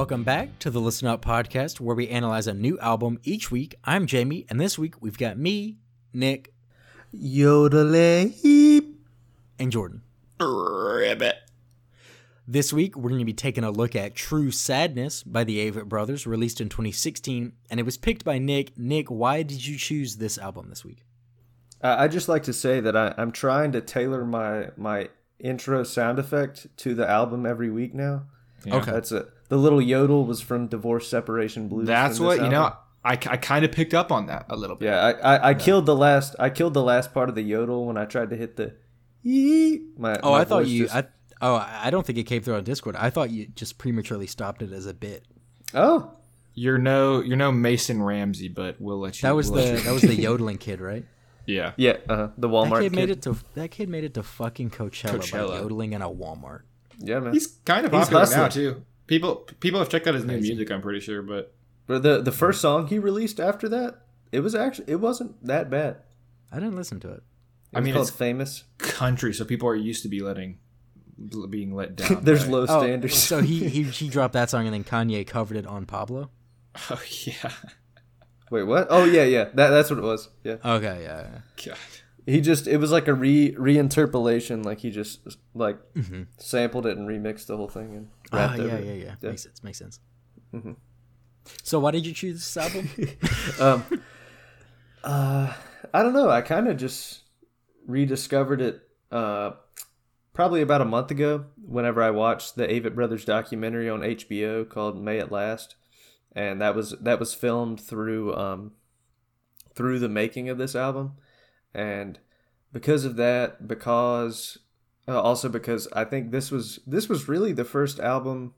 Welcome back to the Listen Up podcast, where we analyze a new album each week. I'm Jamie, and this week we've got me, Nick, Yodeling. and Jordan. Ribbit. This week we're going to be taking a look at True Sadness by the Avett Brothers, released in 2016, and it was picked by Nick. Nick, why did you choose this album this week? Uh, I just like to say that I, I'm trying to tailor my my intro sound effect to the album every week now. Yeah. Okay. That's it. The little yodel was from Divorce Separation Blues. That's from this what you know. Album. I, I kind of picked up on that a little bit. Yeah, I, I, I killed the last I killed the last part of the yodel when I tried to hit the. Ee. My Oh, my I thought you. just- I, oh, I don't think it came through on Discord. I thought you just prematurely stopped it as a bit. oh, You're no you're no Mason Ramsey, but we'll let you. That was we'll the you- that was the yodeling kid, right? yeah. yeah, uh, the That Walmart kid kid. made it to that kid made it to fucking Coachella, by yodeling in a Walmart. Yeah, man. He's kind of He's popular now hustling. too. People people have checked out his new music. I'm pretty sure, but But the the first song he released after that, it was actually it wasn't that bad. I didn't listen to it. was I mean, called it's famous. country, so people are used to be letting being let down. There's by- low Oh, standards. so he, he he dropped that song and then Kanye covered it on Pablo. Oh yeah. Wait, what? Oh yeah, yeah. That that's what it was. Yeah. Okay, yeah. yeah. God. He just it was like a re reinterpolation. Like he just like sampled it and remixed the whole thing and Ah, rapped yeah, over yeah, yeah, Makes sense. Makes sense. So why did you choose this album? Um, uh, I don't know. I kind of just rediscovered it uh, probably about a month ago. Whenever I watched the Avett Brothers documentary on HBO called "May It Last," and that was that was filmed through um, through the making of this album, and because of that, because uh, also because I think this was this was really the first album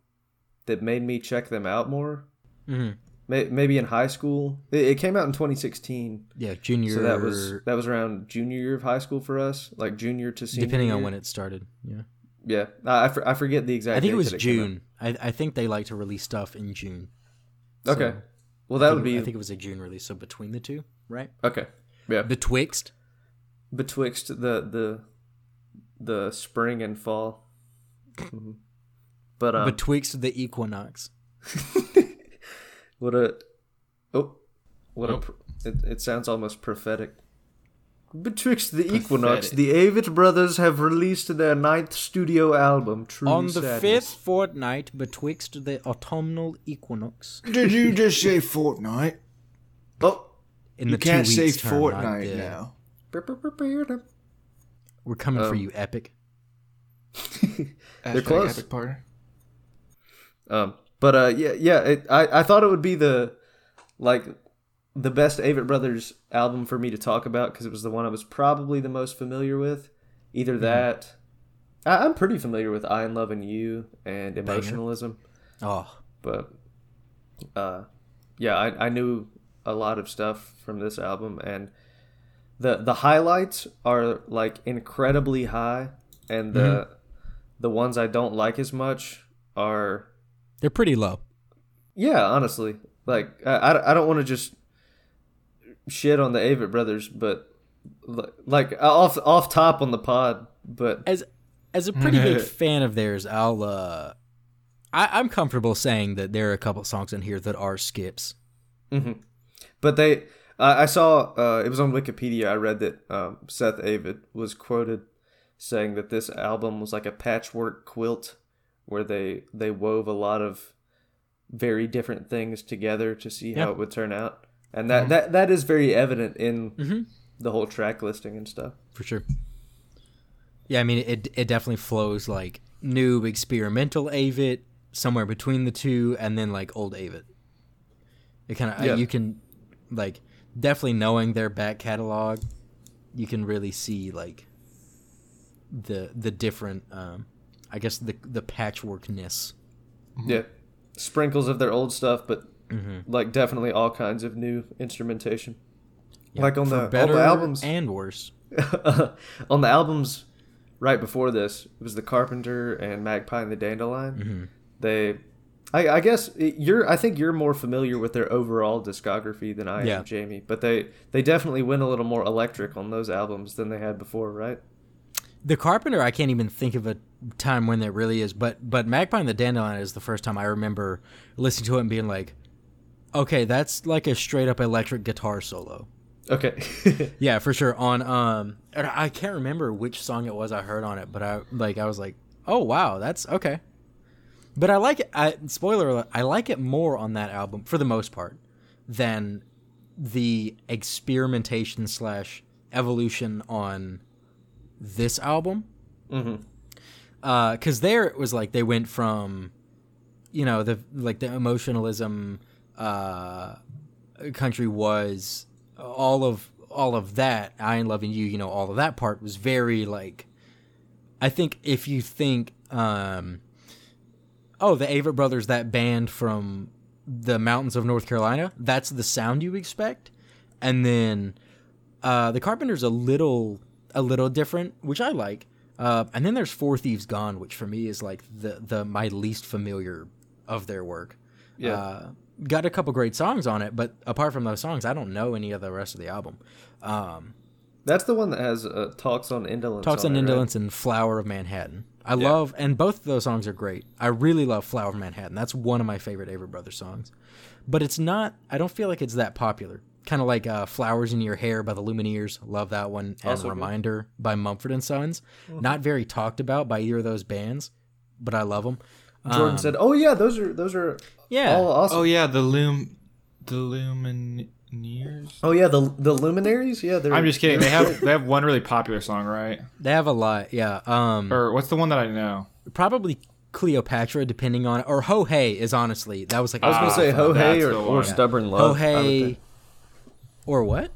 that made me check them out more hmm May- maybe in high school. It, it came out in 2016, Yeah, junior. so that was that was around junior year of high school for us, like junior to senior. depending on when it started. Yeah, Yeah, I, I for- I forget the exact. I think it was out. June. I I think they like to release stuff in June. Okay, well that would be I think it was a June release. So between the two, right? okay. Yeah, Betwixt. betwixt the the the spring and fall. Mhm. But um, Betwixt the equinox. what a oh, what a Oh. it, it sounds almost prophetic. Betwixt the equinox, the Avett brothers have released their ninth studio album, True On the Sadness. fifth fortnight betwixt the autumnal equinox. Did you just say fortnight? Oh, In You the can't two say weeks term, not fortnight the- now. We're coming for Um, you, Epic. Hashtag close. Epic party. Um, but uh, yeah, yeah. It, I I thought it would be the like the best Avett Brothers album for me to talk about because it was the one I was probably the most familiar with. Either that, I, I'm pretty familiar with "I and Love and You" and "Emotionalism," Oh, but uh, yeah, I I knew a lot of stuff from this album and. The, the highlights are like incredibly high and the the ones I don't like as much are they're pretty low. yeah, honestly, like I, I, I don't want to just shit on the Avett brothers, but like off off top on the pod, but As as a pretty big fan of theirs, I'll uh, I, I'm comfortable saying that there are a couple songs in here that are skips. but they I I saw uh, it was on Wikipedia. I read that um, Seth Avett was quoted saying that this album was like a patchwork quilt where they they wove a lot of very different things together to see how it would turn out, and that that that is very evident in Mhm. the whole track listing and stuff. for sure. Yeah, I mean it. It definitely flows like new experimental Avett, somewhere between the two, and then like old Avett. It kind of Yeah. you can like definitely knowing their back catalog, you can really see like the the different, um, I guess the the patchworkness. Yeah, sprinkles of their old stuff, but Mm-hmm. like definitely all kinds of new instrumentation. like on the, better on the albums and worse. on the albums right before this it was the Carpenter and Magpie and the Dandelion. Mm-hmm. They, I, I guess it- you're. I think you're more familiar with their overall discography than I Yeah. am, Jamie. But they they definitely went a little more electric on those albums than they had before, right? The Carpenter, I can't even think of a time when there really is, but but Magpie and the Dandelion is the first time I remember listening to it and being like, okay, that's like a straight up electric guitar solo. Okay. Yeah, for sure. On um, I can't remember which song it was I heard on it, but I like I was like, oh wow, that's okay. But I like it. I, spoiler alert, I like it more on that album for the most part than the experimentation slash evolution on this album. hmm because there it was like they went from you know the like the emotionalism uh country was all of all of that i ain't loving you you know all of that part was very like i think if you think um oh the avett brothers that band from the mountains of north carolina that's the sound you expect. And then uh the carpenters a little a little different which i like uh, and then there's Four Thieves Gone, which for me is like the the my least familiar of their work. Yeah. Uh, got a couple great songs on it, but apart from those songs, I don't know any of the rest of the album. Um, That's the one that has uh, talks on indolence. Talks on it, right? Indolence and Flower of Manhattan. I Yeah. love, and both of those songs are great. I really love Flower of Manhattan. That's one of my favorite Avett Brothers songs. But it's not, I don't feel like it's that popular. Kind of like uh, Flowers in Your Hair by the Lumineers. Love that one. And Also good. Reminder by Mumford and Sons. Not very talked about by either of those bands, but I love them. Jordan said, "Oh yeah, those are those are Yeah. all awesome." Oh yeah, the loom, the Lumineers. Oh yeah, the the luminaries. Yeah, they're. I'm just kidding. they're- have they have one really popular song, right? They have a lot. Yeah. Um, Or what's the one that I know? probably Cleopatra, depending on, or Ho Hey is honestly, that was like, I was gonna Ah, say Ho Hey or, or one. Stubborn Ho Love. I would Hey, think. Or what?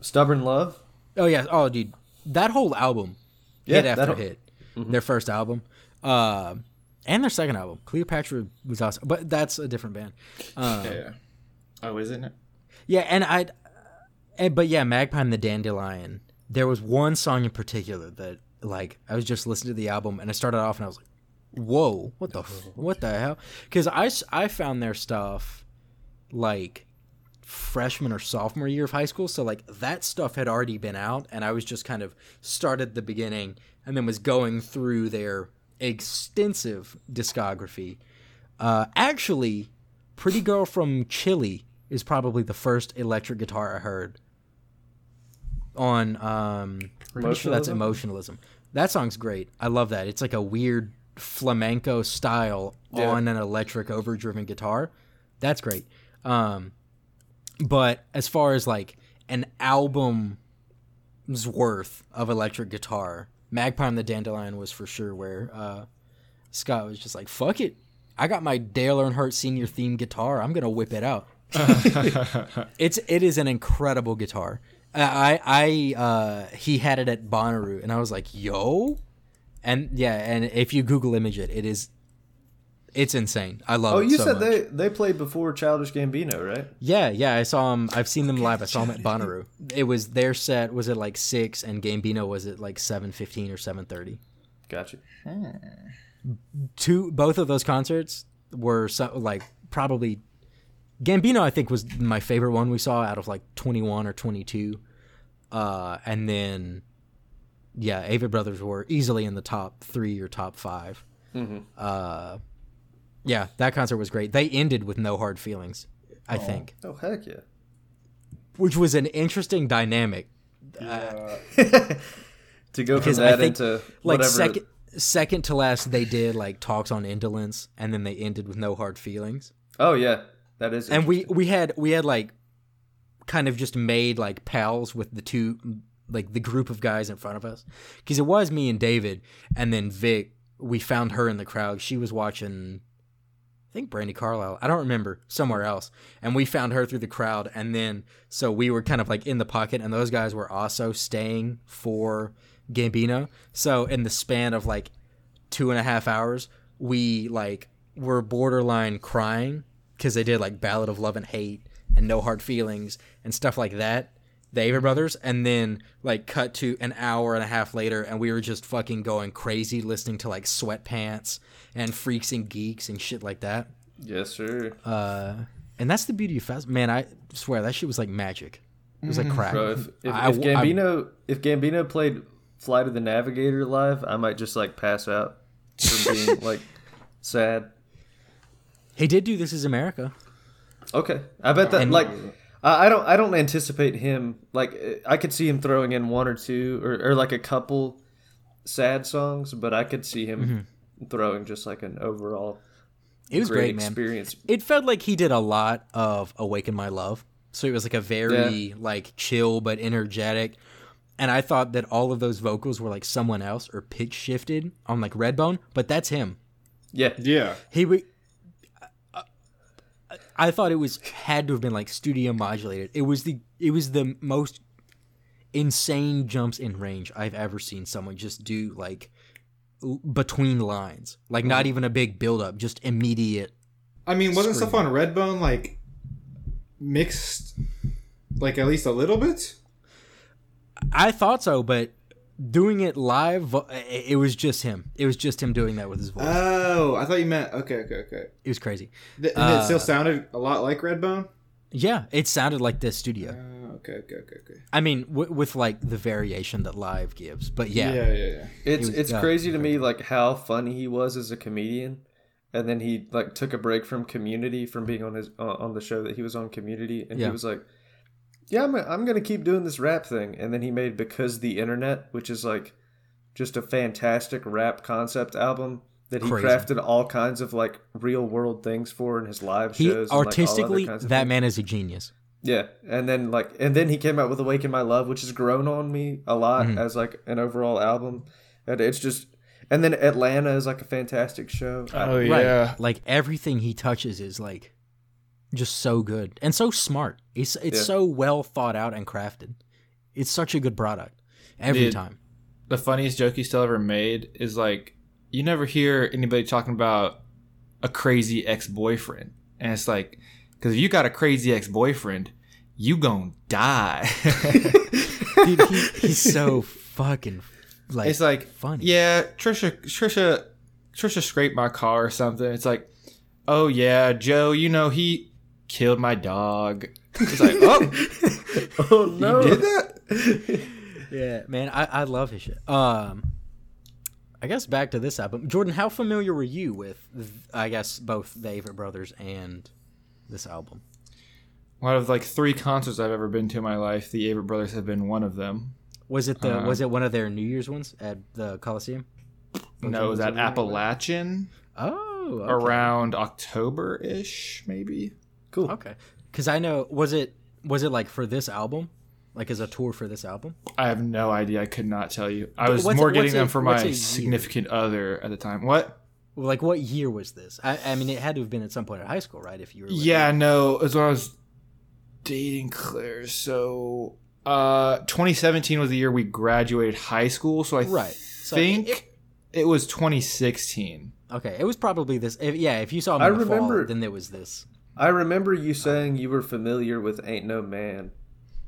Stubborn Love. Oh yeah. Oh dude, that whole album, Yeah, hit that after whole- hit. Their first album, uh, and their second album, Cleopatra was awesome, but that's a different band. Uh, Yeah. yeah. Oh, isn't it? yeah, and I, and, but yeah, Magpie and the Dandelion. There was one song in particular that, like, I was just listening to the album and I started off and I was like, "Whoa, what the, f- what the hell?" Because I I found their stuff, like, freshman or sophomore year of high school, so like that stuff had already been out, and I was just kind of started the beginning and then was going through their extensive discography. Uh, actually, Pretty Girl from Chile is probably the first electric guitar I heard on um pretty sure that's emotionalism. That song's great. I love that. It's like a weird flamenco style Yeah. on an electric overdriven guitar. That's great. Um but as far as like an album's worth of electric guitar, Magpie and the Dandelion was for sure where uh Scott was just like, "Fuck it. I got my Dale Earnhardt senior theme guitar. I'm going to whip it out." it's it is an incredible guitar. I I uh he had it at Bonnaroo and I was like, "Yo." And yeah, and if you Google image it, it is it's insane. I love Oh, you so said much. they they played before Childish Gambino, right? Yeah, yeah, I saw them. I've seen them live. I saw them at Bonnaroo. It was their set was it like 6 and Gambino was it like 7:15 or 7:30. Gotcha. two both of those concerts were so, like probably Gambino I think was my favorite one we saw out of like 21 or 22 uh and then yeah Avett Brothers were easily in the top 3 or top 5 uh yeah that concert was great. They ended with no hard feelings I oh. think. Oh heck yeah. which was an interesting dynamic. To go from because I that think into like whatever. second second to last they did like talks on indolence and then they ended with no hard feelings. Oh yeah, that is. and we we had we had like kind of just made like pals with the two like the group of guys in front of us. Because it was me and David and then Vic we found her in the crowd. She was watching I think Brandi Carlile I don't remember somewhere else. And we found her through the crowd and then so we were kind of like in the pocket and those guys were also staying for Gambino. So in the span of like two and a half hours we like were borderline crying because they did like ballad of love and hate and no hard feelings and stuff like that the Avett Brothers, and then like cut to an hour and a half later, and we were just fucking going crazy listening to like Sweatpants and Freaks and Geeks and shit like that. Yes, sir. Uh, and that's the beauty of fast. Man, I swear that shit was like magic. It was like crack. Bro, if, if, I- if Gambino if Gambino played Flight of the Navigator live, I might just like pass out from being like sad. he did do This Is America. Okay, I bet that And- like I I don't I don't anticipate him like I could see him throwing in one or two or, or like a couple sad songs, but I could see him mm-hmm. throwing just like an overall It was great, great, man. experience. It felt like he did a lot of Awaken My Love. So it was like a very like chill but energetic. And I thought that all of those vocals were like someone else or pitch shifted on like Redbone, but that's him. Yeah, Yeah. He re- I thought it was had to have been like studio modulated. It was the it was the most insane jumps in range I've ever seen someone just do like l- between lines. Like not mm-hmm. even a big build up, just immediate I mean, wasn't stuff on Redbone like mixed, like at least a little bit? I thought so, but doing it live, it it was just him. It was just him doing that with his voice. Oh, I thought you meant okay, okay, okay. it was crazy. Th- and it still sounded a lot like Redbone. Yeah, it sounded like the studio. Oh, okay, okay, okay, okay. I mean, w- with like the variation that live gives, but yeah, yeah, yeah. yeah. it's was- it's yeah, crazy to me like how funny he was as a comedian, and then he like took a break from Community from being on his uh, on the show that he was on Community, and Yeah. he was like, "Yeah, I'm I'm gonna keep doing this rap thing," and then he made because the internet, which is like just a fantastic rap concept album that he Crazy. crafted all kinds of like real world things for in his live he shows. and, like, all artistically, that things. man is a genius. Yeah, and then like, and then he came out with "Awaken My Love," which has grown on me a lot Mm-hmm. as like an overall album, and it's just, and then Atlanta is like a fantastic show. I- Oh Right. Like everything he touches is like just so good and so smart. It's it's Yeah. so well thought out and crafted. It's such a good product every Dude. time. The funniest joke he still ever made is like, you never hear anybody talking about a crazy ex boyfriend, and it's like, because if you got a crazy ex boyfriend, you gonna die. Dude, he, he's so fucking like it's like funny. Yeah, Trisha, Trisha, Trisha scraped my car or something. It's like, oh yeah, Joe, you know he killed my dog. It's like, oh, oh no! did that? Yeah, man, I, I love his shit. Um, I guess back to this album, Jordan. How familiar were you with, I guess, both the Avett Brothers and this album? One of like three concerts I've ever been to in my life, the Avett Brothers have been one of them. Was it the Uh, was it one of their New Year's ones at the Coliseum? No, it was at Appalachian Oh, okay. around October ish, maybe. Cool. Okay, because I know was it was it like for this album, like as a tour for this album? I have no idea. I could not tell you. I was what's more getting them a- for a my significant other at the time. What? Like what year was this? I, I mean, it had to have been at some point in high school, right? If you were with Yeah, no, it was when I was dating Claire. So, uh, 2017 was the year we graduated high school. So I Right. So think it- it, was 2016. Okay, it was probably this. If, yeah, if you saw them I in the fall, remember- then there was this. I remember you saying you were familiar with "Ain't No Man,"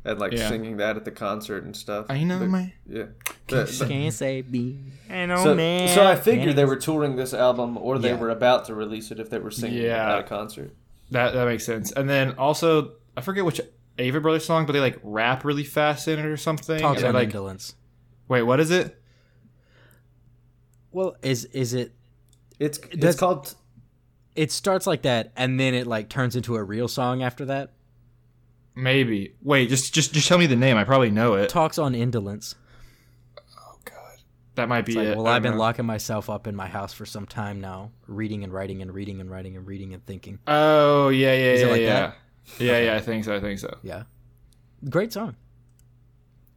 and like Yeah. singing that at the concert and stuff. I know, But- man. Yeah. But- but- Can't say me. I know, so, man. so I figured they were touring this album, or they Yeah. were about to release it if they were singing Yeah. at a concert. That that makes sense. And then also, I forget which Avett Brothers song, but they like rap really fast in it or something. talks And they're like, indolence. wait, what is it? Well, is is it? It's Does- it's called It starts like that, and then it like turns into a real song after that. Maybe. Wait, just just just tell me the name. I probably know it. Talks on indolence. Oh God, that might be It's like, it. well, I've been know. locking myself up in my house for some time now, reading and writing and reading and writing and reading and thinking. Oh yeah, yeah, Is it yeah, like yeah. that? Yeah, yeah. I think so. I think so. Yeah, great song.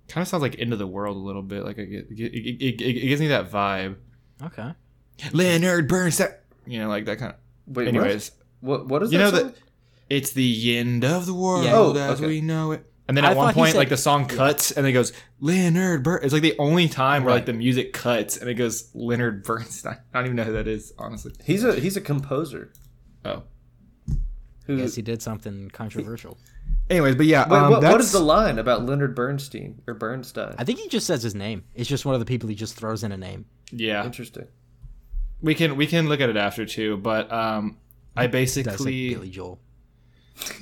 Kind of sounds like Into the World a little bit. Like it, it, it, it, it gives me that vibe. Okay. Leonard Bernstein. You know, like that kind of. Wait. Anyways, what what, what is you that? know that it's the end of the world Yeah. Oh, as okay. we know it. And then I at one point, said- like the song cuts and it goes Leonard Bernstein. It's like the only time where like the music cuts and it goes Leonard Bernstein. I don't even know who that is, honestly. He's a he's a composer. Oh, Who? Guess he did something controversial. Anyways, but yeah, Wait, um, what, what that's- is the line about Leonard Bernstein or Bernstein? I think he just says his name. It's just one of the people he just throws in a name. yeah. Interesting. We can we can look at it after too, but um, I That's like basically Billy Joel.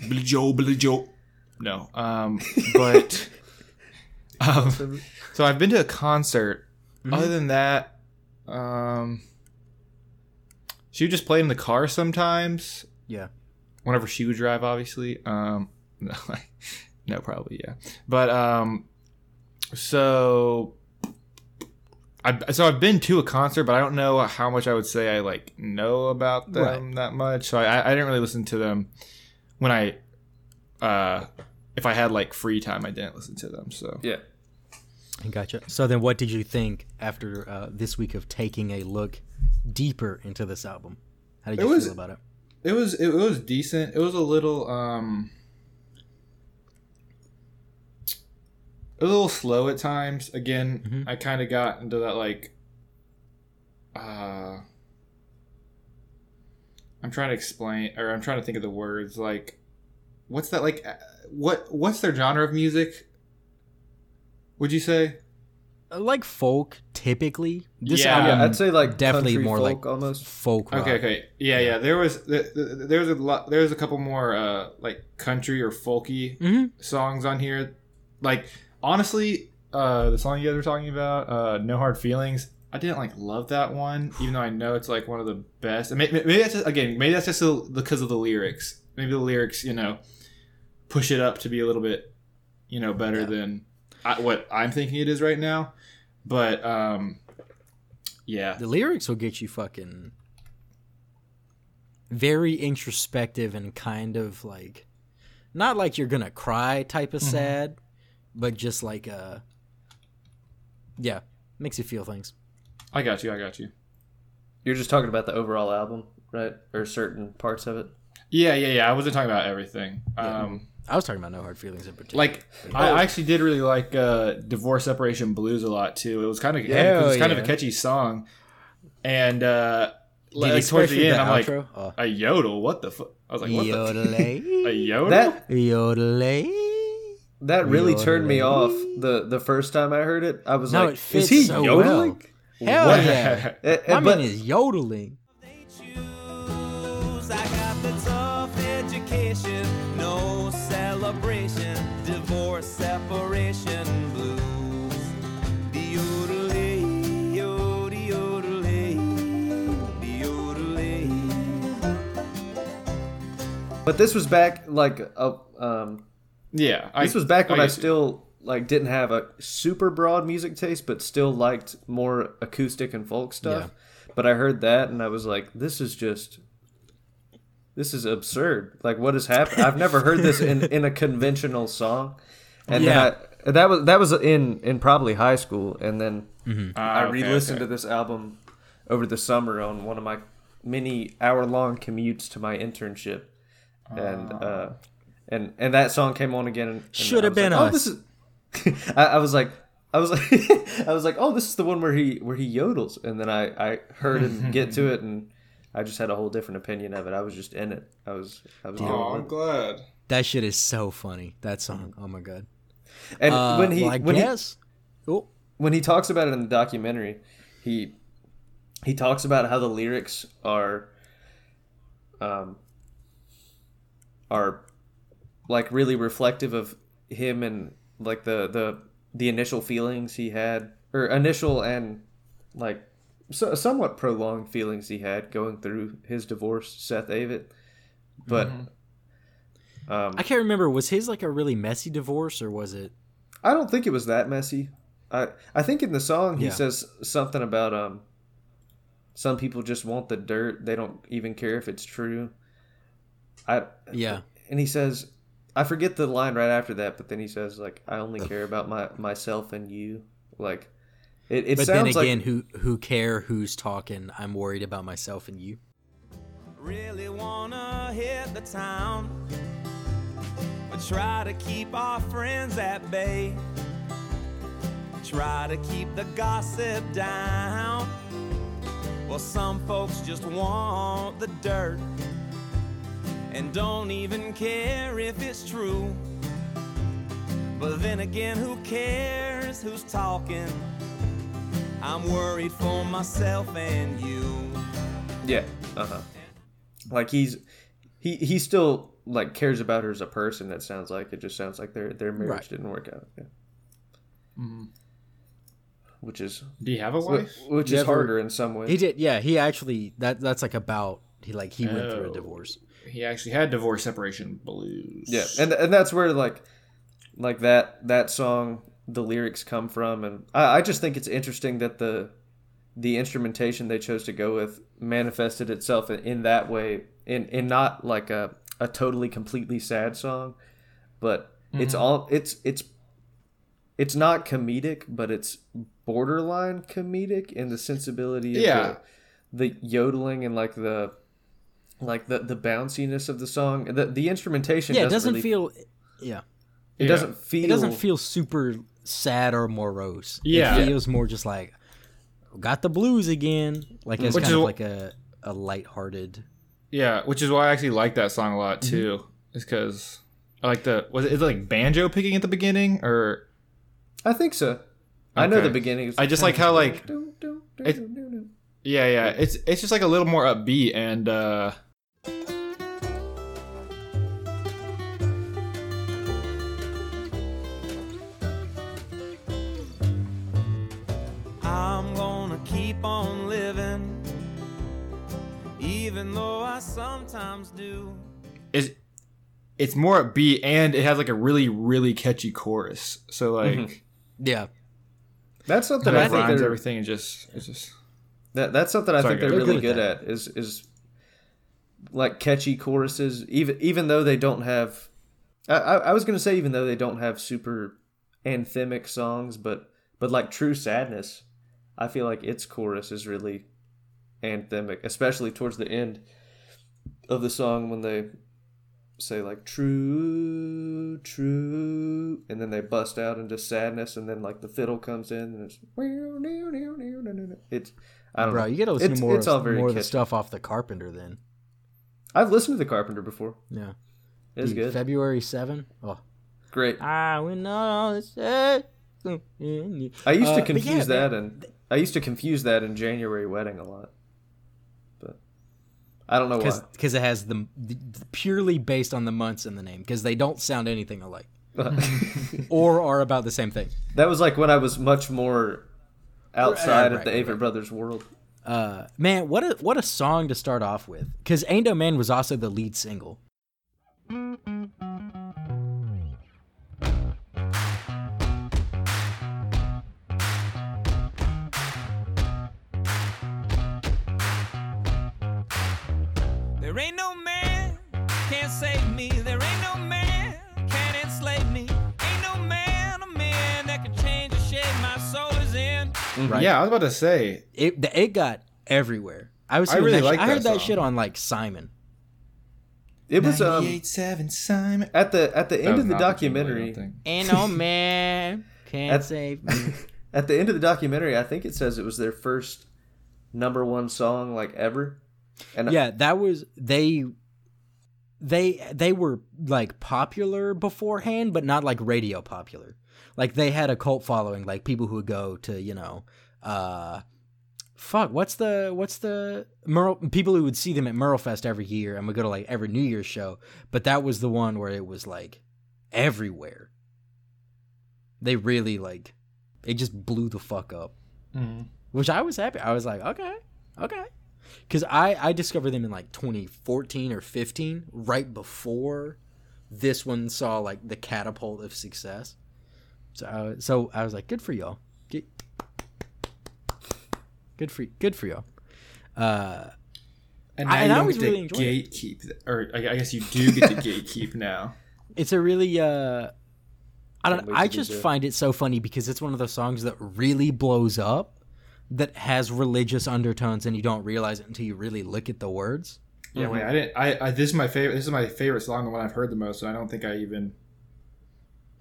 Billy Joe, Billy Joe. No, um, but um, so I've been to a concert. Other than that, um, she would just play in the car sometimes. Yeah. Whenever she would drive, obviously. Um, no, no, probably yeah. But um, so I so I've been to a concert, but I don't know how much I would say I like know about them that much. So I, I didn't really listen to them when I, uh, if I had like free time, I didn't listen to them. So Yeah. Gotcha. So then, what did you think after uh, this week of taking a look deeper into this album? How did It you was- feel about it? it was it, was decent. It was a little um, a little slow at times. Again, Mhm. I kind of got into that like, uh, I'm trying to explain, or I'm trying to think of the words. Like, what's that like? uh, What what's their genre of music? Would you say? Uh, Like folk, typically. This Yeah. album, Yeah, I'd say like definitely more folk like almost. folk. Rock. Okay, okay, yeah, yeah. There was th- th- there was a lot. There was a couple more uh like country or folky hmm songs on here. Like honestly, uh the song you guys were talking about, uh No Hard Feelings, I didn't like love that one, even though I know it's like one of the best. And may- may- Maybe that's just, again, maybe that's just because of the lyrics. Maybe the lyrics, you know, push it up to be a little bit, you know, better Yeah. than I, what I'm thinking it is right now. But um, yeah, The lyrics will get you fucking very introspective and kind of like not like you're gonna cry type of Mhm. sad, but just like uh yeah, makes you feel things. I got you. I got you. You're just talking about the overall album, right? Or certain parts of it. Yeah, yeah, yeah. I wasn't talking about everything. Yeah. Um, I was talking about no hard feelings in particular. like I, I actually did really like uh, "Divorce Separation Blues" a lot too. It was kind of Yeah, it was kind of a catchy song, and uh, Did like, towards the end, the I'm like. Oh. a yodel. What the fuck? I was like, what the? Yodelay. A yodel? That Yodelay. That really turned me off the the first time I heard it. I was No, like, it fits is he so yodeling? Hell What? yeah. Eh, My but man is yodeling. they choose. I got the tough education, no celebration, divorce, separation blues. The yodelay, yodel, yodelay, the yodelay. but this was back like a um yeah, I, this was back when I, get you. still like didn't have a super broad music taste, but still liked more acoustic and folk stuff. But I heard that and I was like, this is just this is absurd. Like what has happened? I've never heard this in, in a conventional song. And Yeah. then I, that was that was in in probably high school and then Ah, I re-listened okay. to this album over the summer on one of my many hour-long commutes to my internship, and uh, and and that song came on again. And, and Should have been like, us. Oh, this is. I, I was like, I was like, I was like, oh, this is the one where he where he yodels, and then I I heard him get to it, and I just had a whole different opinion of it. I was just in it. I was I was. Oh, I'm glad. That shit is so funny. That song. Oh my god. And Uh, when he well, I when he guess. Oh, when he talks about it in the documentary, he he talks about how the lyrics are um are like really reflective of him and like the the the initial feelings he had or initial and like so, somewhat prolonged feelings he had going through his divorce Seth Avett but um I can't remember. Was his like a really messy divorce or was it? I don't think it was that messy. I I think in the song he Yeah. says something about um some people just want the dirt. They don't even care if it's true. I Yeah. and he says I forget the line right after that, but then he says like I only care about my myself and you. Like it, it But then sounds again, like who who care who's talking? I'm worried about myself and you. Really wanna hit the town, but try to keep our friends at bay. Try to keep the gossip down. Well, some folks just want the dirt. And don't even care if it's true. But then again, who cares who's talking? I'm worried for myself and you. Yeah. Uh huh. Like he's he he still like cares about her as a person. That sounds like it just sounds like their their marriage Right. didn't work out. Yeah. Which is Do you have a wife? which You is ever- harder in some ways. He did, yeah. He actually that that's like about he like he went through a Oh. divorce. He actually had divorce separation blues. Yeah, and and that's where like like that that song the lyrics come from, and I, I just think it's interesting that the the instrumentation they chose to go with manifested itself in, in that way, in in not like a a totally completely sad song, but mm-hmm. it's all it's it's it's not comedic, but it's borderline comedic in the sensibility of Yeah. the, the yodeling and like the like the the bounciness of the song. The the instrumentation Yeah, it doesn't, doesn't really, feel. Yeah, it doesn't feel it doesn't feel super sad or morose. Yeah. it feels more just like got the blues again. Like it's Which kind is of like a a lighthearted. Yeah, which is why I actually like that song a lot Mm-hmm. too. Is because I like the was it, is it like banjo picking at the beginning or I think so. I know the beginning. I just like how, like, it- yeah yeah it's it's just like a little more upbeat and uh I'm gonna keep on living, even though I sometimes do. is it's more upbeat and it has like a really really catchy chorus. So like Mhm. Yeah, That's something that I think rhymes they're everything and just it's just that, that's something I Sorry, think they're. They're really good good at at is is like catchy choruses. Even even though they don't have, I, I, I was gonna say even though they don't have super anthemic songs, but but like True Sadness, I feel like its chorus is really anthemic, especially towards the end of the song when they say like true true and then they bust out into sadness and then like the fiddle comes in and it's it's I don't bro, know. you gotta listen It's- to more it's all very more of the stuff off the Carpenter. Then I've listened to the Carpenter before. yeah, It's good. February seven. Oh, Great. I will not say. I used Uh, to but yeah, confuse that and I used to confuse that in January wedding a lot. But I don't know why. because it has the, the purely based on the months in the name because they don't sound anything alike or are about the same thing. that was like when I was much more outside Right, of the right, Avett Brothers world. Uh, man, what a what a song to start off with because "Ain't No Man" was also the lead single. There ain't no in. Right? yeah. I was about to say it the- it got everywhere. I was I really that like shit- I heard that that shit on like Simon. It was um seven Simon. at the at the That end of the not Jim Lee, I documentary. don't think. Ain't no man can That's- save me. at the end of the documentary, I think it says it was their first number one song like ever. And yeah, that was they. They they were like popular beforehand, but not like radio popular. Like they had a cult following, like people who would go to you know, uh, fuck, what's the what's the Merle people who would see them at Merlefest every year and would go to like every New Year's show. But that was the one where it was like everywhere. They really like it just blew the fuck up. Mhm. Which I was happy. I was like, okay, okay. Because I, I discovered them in like 2014 or 15, right before this one saw like the catapult of success. So, I, so I was like, good for y'all. Good, good for good for y'all. Uh, And I- and I get really to enjoying it. gatekeep, or I I guess you do get to gatekeep now. it's a really uh, I don't. I just find it so funny because it's one of those songs that really blows up, that has religious undertones, and you don't realize it until you really look at the words. Yeah, wait, I didn't. I, I this is my favorite. This is my favorite song, the one I've heard the most, and I don't think I even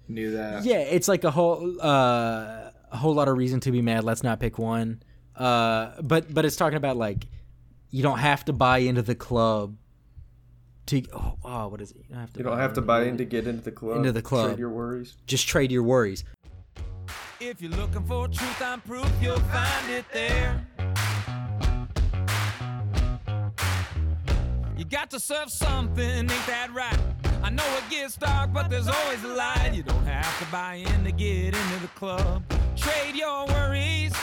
knew that. Yeah, it's like a whole uh, a whole lot of reason to be mad. Let's not pick one. Uh, but but it's talking about like you don't have to buy into the club to oh, oh what is it? You don't have to. You don't have to buy in to get into the club. Into the club. Trade your worries. Just trade your worries. If you're looking for truth, I'm proof you'll find it there. You got to serve something, ain't that right? I know it gets dark, but there's always a light. You don't have to buy in to get into the club. Trade your worries.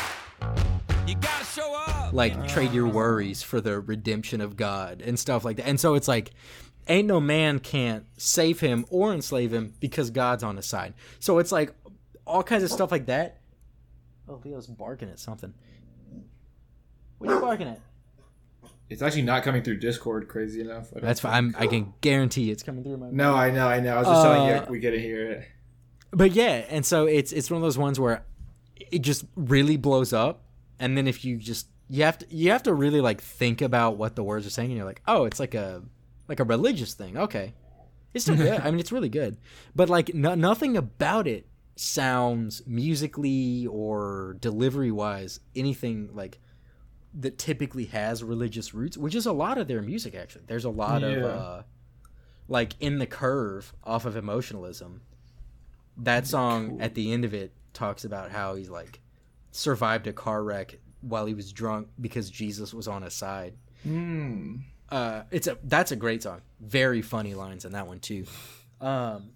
You gotta show up. like trade your worries for the redemption of God and stuff like that. And so it's like ain't no man can't save him or enslave him because God's on his side. So it's like all kinds of stuff like that. Oh, Leo's barking at something. What are you barking at? It's actually not coming through Discord. Crazy enough. That's fine. I'm, I can guarantee it's coming through my. No, I know, I know. I was just telling Uh, you we get to hear it. But yeah, and so it's it's one of those ones where it just really blows up, and then if you just you have to you have to really like think about what the words are saying, and you're like, oh, it's like a like a religious thing. Okay, it's still good. I mean, it's really good, but like no, nothing about it sounds musically or delivery wise anything like that typically has religious roots, which is a lot of their music actually. There's a lot of uh like in the curve off of emotionalism. That song at the end of it talks about how he's like survived a car wreck while he was drunk because Jesus was on his side. Hmm. Uh, it's a that's a great song. Very funny lines in that one too. Um,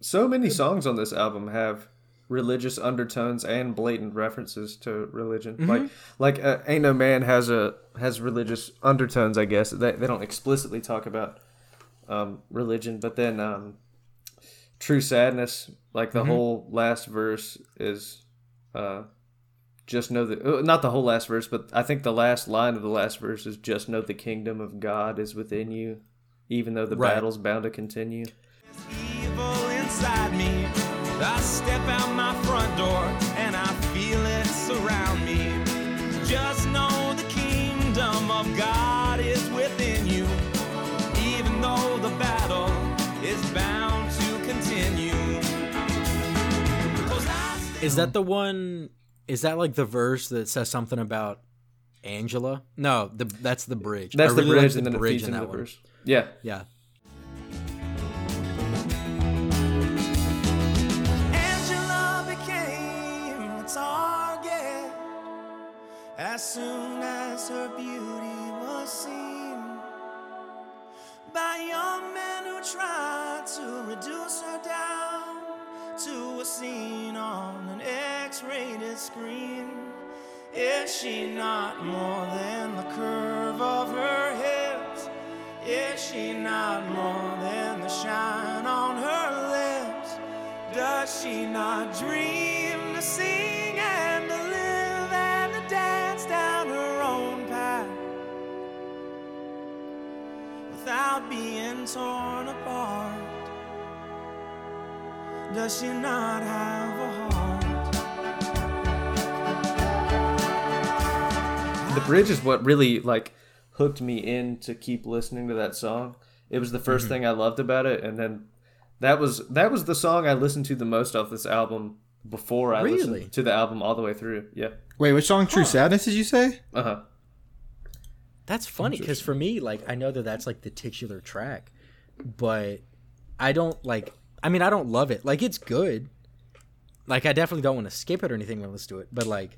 So many songs on this album have religious undertones and blatant references to religion. Mm-hmm. Like, like uh, "Ain't No Man" has a has religious undertones. I guess they they don't explicitly talk about um, religion, but then um, "True Sadness," like Mm-hmm. the whole last verse is. Uh, just know that uh, not the whole last verse, but I think the last line of the last verse is just know the kingdom of God is within you, even though the Right. battle's bound to continue. Evil inside me. I step out my front door and I feel it surround me. Just know the kingdom of God is within you, even though the battle is bound to continue. 'Cause I is that the one? Is that like the verse that says something about Angela? No, the that's the bridge. That's I the really like bridge, and then it feeds in that the one. verse. Yeah, Yeah. As soon as her beauty was seen by young men who tried to reduce her down to a scene on an X-rated screen. Is she not more than the curve of her hips? Is she not more than the shine on her lips? Does she not dream to sing without being torn apart? Does she not have a heart? the bridge is what really like hooked me in to keep listening to that song. It was the 1st Mm-hmm. thing I loved about it, and then that was that was the song I listened to the most off this album before I Really? listened to the album all the way through. Yeah, Wait, which song? True Sadness? Did you say? uh huh. That's funny because for me, like, I know that that's like the titular track, but I don't like. I mean, I don't love it. Like, it's good. Like, I definitely don't want to skip it or anything when I listen to it. But like,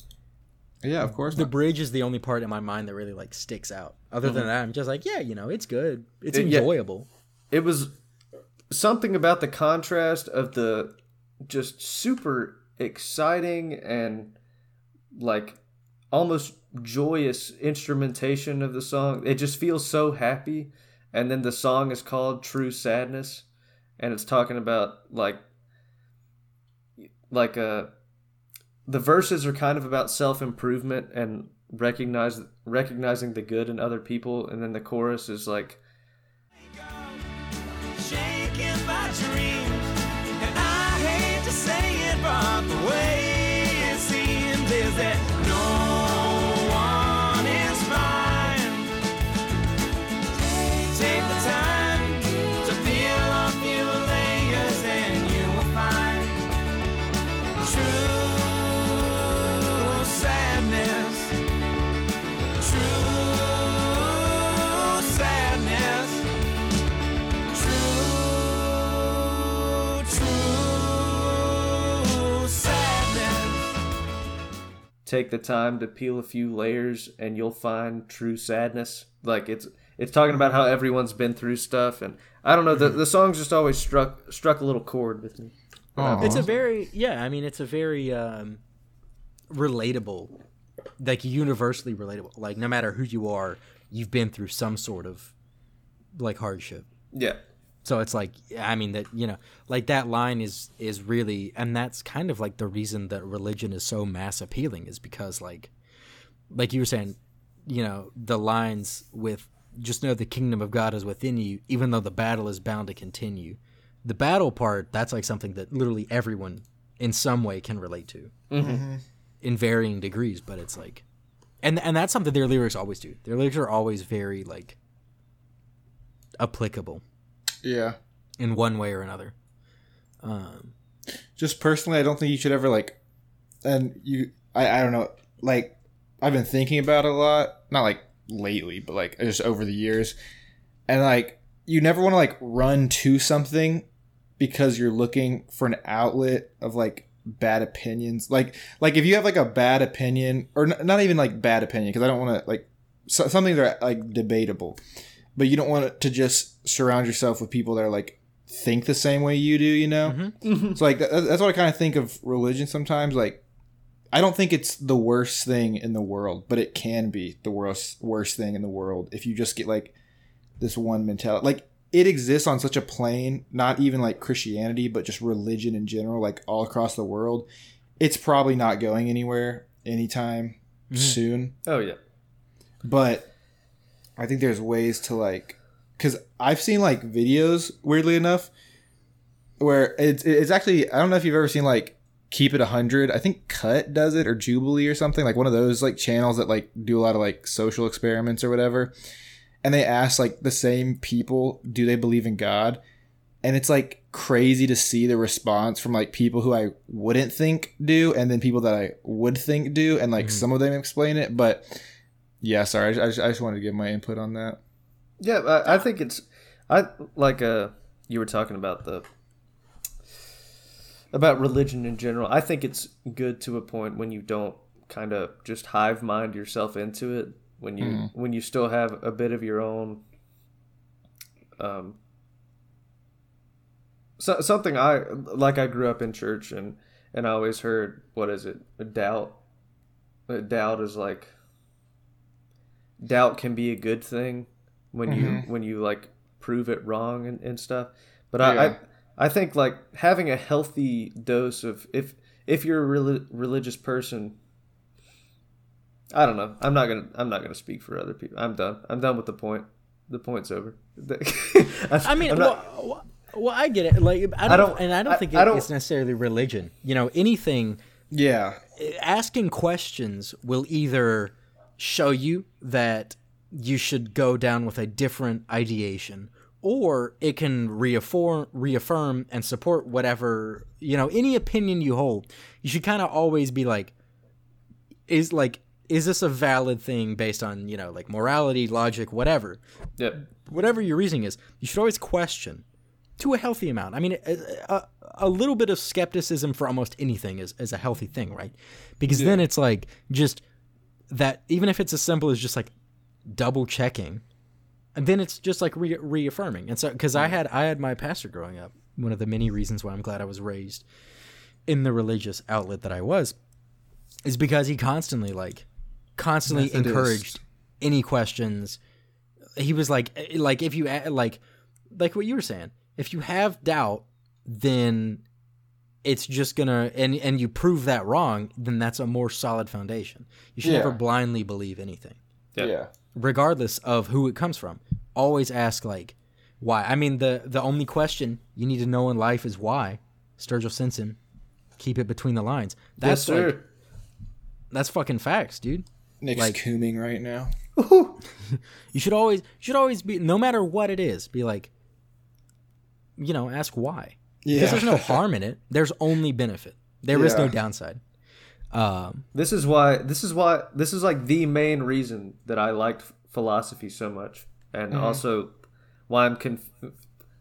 Yeah, of course. the not. bridge is the only part in my mind that really like sticks out. Other than mm-hmm. that, I'm just like, yeah, you know, it's good. It's It- yeah. enjoyable. It was something about the contrast of the just super exciting and like almost joyous instrumentation of the song. It just feels so happy. And then the song is called True Sadness and it's talking about like like uh the verses are kind of about self-improvement and recognize recognizing the good in other people and then the chorus is like shaken by dreams. And I hate to say it, but the way take the time to peel a few layers and you'll find true sadness. Like it's it's talking about how everyone's been through stuff and I don't know, the the song's just always struck struck a little chord with me. Aw. It's a very yeah. I mean, it's a very um, relatable, like universally relatable. Like no matter who you are, you've been through some sort of like hardship. Yeah. So it's like I mean that you know like that line is is really and that's kind of like the reason that religion is so mass appealing is because like like you were saying you know the lines with just know the kingdom of God is within you even though the battle is bound to continue. The battle part that's like something that literally everyone in some way can relate to mm-hmm. Mm-hmm. in varying degrees but it's like and and that's something their lyrics always do. Their lyrics are always very like applicable Yeah. in one way or another. Um, just personally, I don't think you should ever like, and you, I, I don't know, like, I've been thinking about it a lot, not like lately, but like just over the years, and like, you never want to like run to something because you're looking for an outlet of like bad opinions. Like, like if you have like a bad opinion, or n- not even like bad opinion, because I don't want to like so, something that are like debatable, but you don't want to just surround yourself with people that are like think the same way you do, you know. Mm-hmm. Mm-hmm. So like that, that's what I kind of think of religion sometimes. Like, I don't think it's the worst thing in the world, but it can be the worst worst thing in the world if you just get like this one mentality. Like it exists on such a plane, not even like Christianity, but just religion in general, like all across the world. It's probably not going anywhere anytime mm-hmm. soon Oh yeah. but I think there's ways to like because I've seen like videos weirdly enough where it's it's actually I don't know if you've ever seen like keep it 100 i think cut does it or jubilee or something like one of those like channels that like do a lot of like social experiments or whatever. And they ask like the same people do they believe in god? And it's like crazy to see the response from like people who i wouldn't think do and then people that i would think do and like mm-hmm. some of them explain it. But yeah sorry I just, I just wanted to give my input on that Yeah, I, I think it's I like uh you were talking about the about religion in general. I think it's good to a point when you don't kind of just hive mind yourself into it when you when you still have a bit of your own um so, something I like I grew up in church and and I always heard what is it? doubt. Uh, Doubt is like doubt can be a good thing when you mm-hmm. when you like prove it wrong and, and stuff. But I, Yeah. I i think like having a healthy dose of if if you're a reli- religious person i don't know. I'm not gonna i'm not gonna speak for other people. I'm done. I'm done with the point. The point's over. I mean, I'm not- well, well, well, I get it. Like, I don't, don't- and I don't I- think I it, don't- it's necessarily religion. You know, anything yeah. asking questions will either show you that you should go down with a different ideation. Or it can reaffirm reaffirm and support whatever you know any opinion you hold. You should kind of always be like is like is this a valid thing based on you know like morality logic whatever? Yeah whatever your reasoning is, you should always question to a healthy amount. I mean, a, a, a little bit of skepticism for almost anything is, is a healthy thing, right? Because then it's like just that, even if it's as simple as just like double checking, and then it's just like re- reaffirming. And so, because I had I had my pastor growing up, one of the many reasons why I'm glad I was raised in the religious outlet that I was, is because he constantly like constantly Methodist. encouraged any questions he was like eh, like if you like like what you were saying if you have doubt then it's just gonna and and you prove that wrong then that's a more solid foundation you should Yeah. never blindly believe anything Yeah. yeah regardless of who it comes from always ask like why i mean the the only question you need to know in life is why sturgill simpson keep it between the lines yes that's like that's fucking facts dude nick's Like- cooming right now You should always should always be no matter what it is, be like you know, ask why. Because there's no harm in it. There's only benefit. There is no downside. Um this is why this is why this is like the main reason that i liked philosophy so much and also why i'm conf-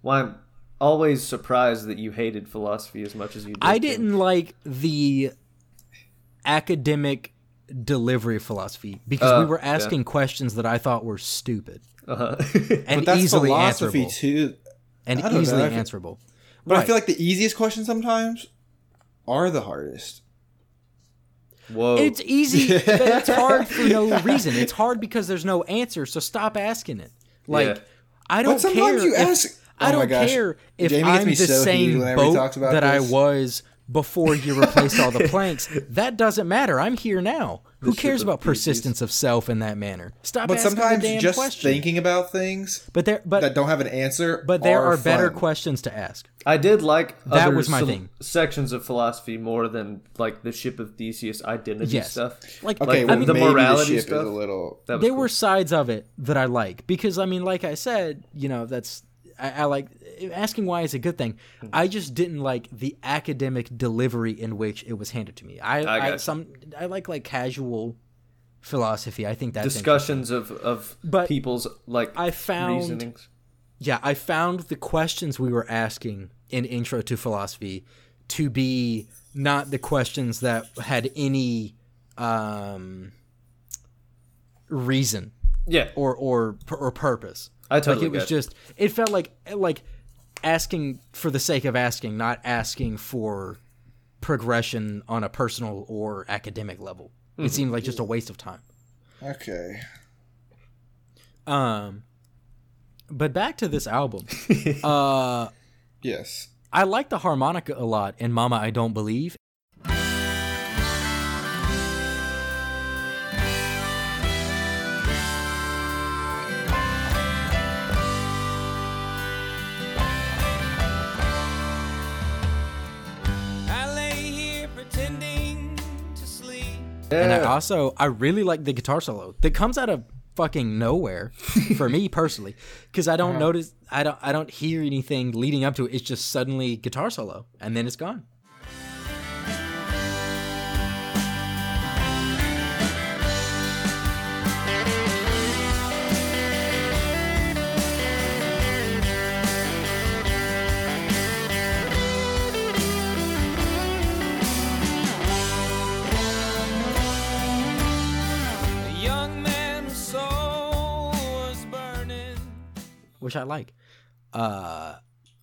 why i'm always surprised that you hated philosophy as much as you did I didn't like the academic delivery of philosophy because Uh, we were yeah. asking questions that I thought were stupid Uh-huh. and But that's easily philosophy answerable. too. and I don't know, easily answerable. But I feel like the easiest questions sometimes are the hardest. Whoa. It's easy, but it's hard for no reason. It's hard because there's no answer, so stop asking it. Like Yeah. I don't But sometimes care. you if- ask- I Oh my don't care if Jamie gets I'm me the so same boat talks about that I was before you replaced all the planks. That doesn't matter. I'm here now. Who cares about pieces. persistence of self in that manner? Stop But asking sometimes the damn just question. thinking about things but there, but that don't have an answer. but there are, better fun. questions to ask. I did like That other was my some thing. sections of philosophy more than like the ship of Theseus identity Yes. stuff. Like, Okay, Like, well, the- the maybe morality the ship stuff? is a little. There cool. were sides of it that I like because I mean, like I said, you know, that's I, I like asking why is a good thing. Hmm. I just didn't like the academic delivery in which it was handed to me. I, I I, some I like like casual philosophy. I think that discussions of of But people's like I found- reasonings. Yeah, I found the questions we were asking in Intro to Philosophy to be not the questions that had any um, reason Yeah, or or or purpose. I totally like it was get just it felt like like asking for the sake of asking, not asking for progression on a personal or academic level. Mm-hmm. It seemed like just a waste of time. Okay. Um but back to this album. uh Yes. I like the harmonica a lot in Mama I Don't Believe. Sleep. And I also I really like the guitar solo that comes out of fucking nowhere for me personally because I don't Uh-huh. notice I don't I don't hear anything leading up to it. It's just suddenly guitar solo and then it's gone. Which I like. Uh,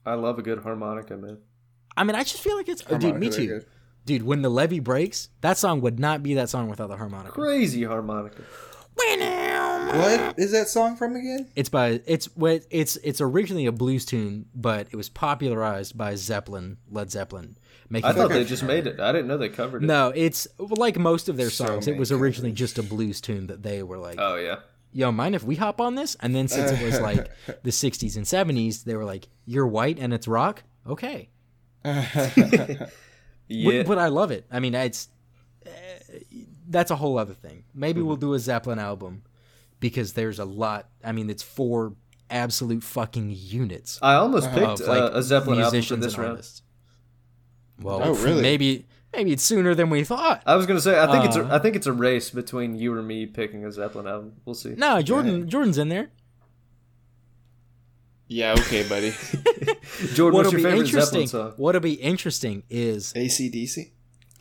I love a good harmonica, man. I mean, I just feel like it's oh, dude. Me too, good. dude. When the levee breaks, that song would not be that song without the harmonica. Crazy harmonica. What is that song from again? It's by it's what it's it's originally a blues tune, but it was popularized by Zeppelin, Led Zeppelin. Making I thought they just made it. I didn't know they covered it. no, it's like most of their So songs. it was originally just a blues tune that they were like, Oh yeah. "Yo, mind if we hop on this?" And then since it was like the '60s and '70s, they were like, "You're white and it's rock, okay." Yeah. But, but I love it. I mean, it's uh, that's a whole other thing. Maybe Mm-hmm. we'll do a Zeppelin album because there's a lot. I mean, it's four absolute fucking units I almost picked of like uh, a Zeppelin album for musicians this round. artists. Well, Oh, really? Maybe maybe it's sooner than we thought. I was gonna say I think it's a, Uh. I think it's a race between you or me picking a Zeppelin album. We'll see. No, Jordan Jordan's in there. Yeah, okay, buddy. Jordan, What'll what's your be favorite interesting? Zeppelin song? What'll be interesting is ACDC?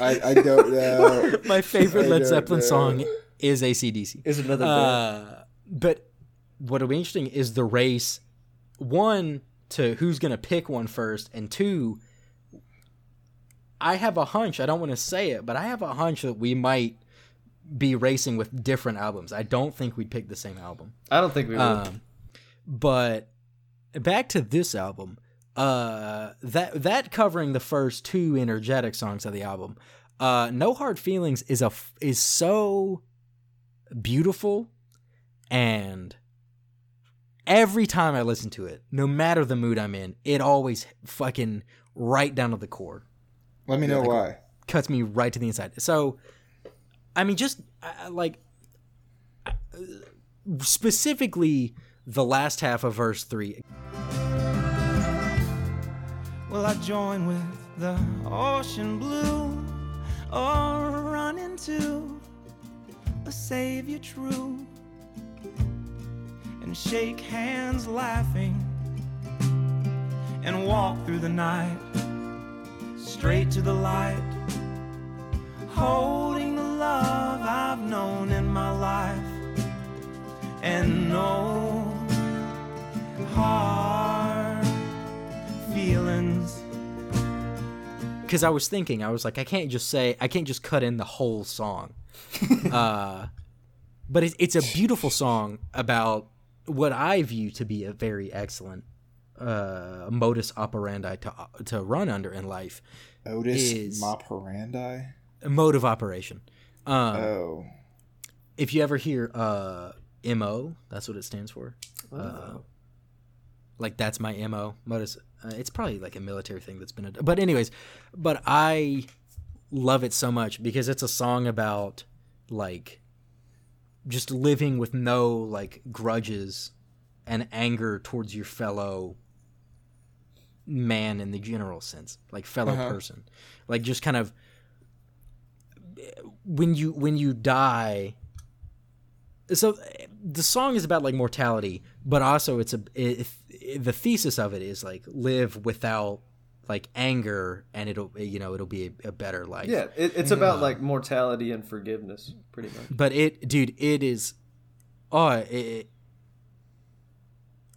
I, I don't know. my favorite I Led Zeppelin know. song is ACDC. Is another. Uh, but what'll be interesting is the race. One to who's gonna pick one first, and two. I have a hunch. I don't want to say it, but I have a hunch that we might be racing with different albums. I don't think we'd pick the same album. I don't think we would. Um, but back to this album, uh, that that covering the first two energetic songs of the album, uh, "No Hard Feelings" is a is so beautiful, and every time I listen to it, no matter the mood I'm in, it always fucking right down to the core Let me know why. cuts me right to the inside. So, I mean, just I- I like uh, specifically the last half of verse three. Will I join with the ocean blue or run into a savior true and shake hands laughing and walk through the night straight to the light holding down in my life and no hard feelings. because I was thinking, I was like, I can't just say, I can't just cut in the whole song. uh, but it, it's a beautiful song about what I view to be a very excellent uh, modus operandi to to run under in life, Modus operandi. Mode of operation. Um, Oh, if you ever hear uh, mo, that's what it stands for. Uh, like that's my mo modus. Uh, it's probably like a military thing that's been. A, but anyways, but I love it so much because it's a song about like just living with no like grudges and anger towards your fellow man in the general sense like fellow Uh-huh. person like just kind of when you when you die so the song is about like mortality but also it's a if, the thesis of it is like live without like anger and it'll you know it'll be a, a better life Yeah, it, it's about like mortality and forgiveness, pretty much. but it dude it is oh it, it-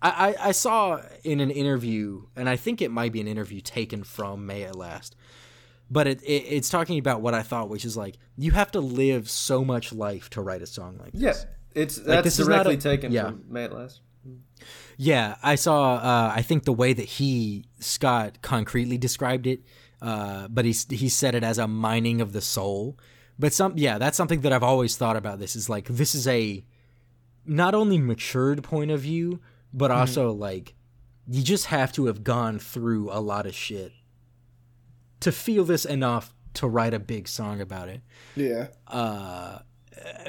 I, I saw in an interview and I think it might be an interview taken from May at Last but it, it it's talking about what I thought which is like you have to live so much life to write a song like this. Yeah, this it's that's this is not directly a- taken yeah. from May at Last. Yeah, I saw. Uh, I think the way that he Scott concretely described it, uh, but he he said it as a mining of the soul. But some, yeah, that's something that I've always thought about. This is like this is a not only matured point of view, but also like you just have to have gone through a lot of shit to feel this enough to write a big song about it. Yeah. uh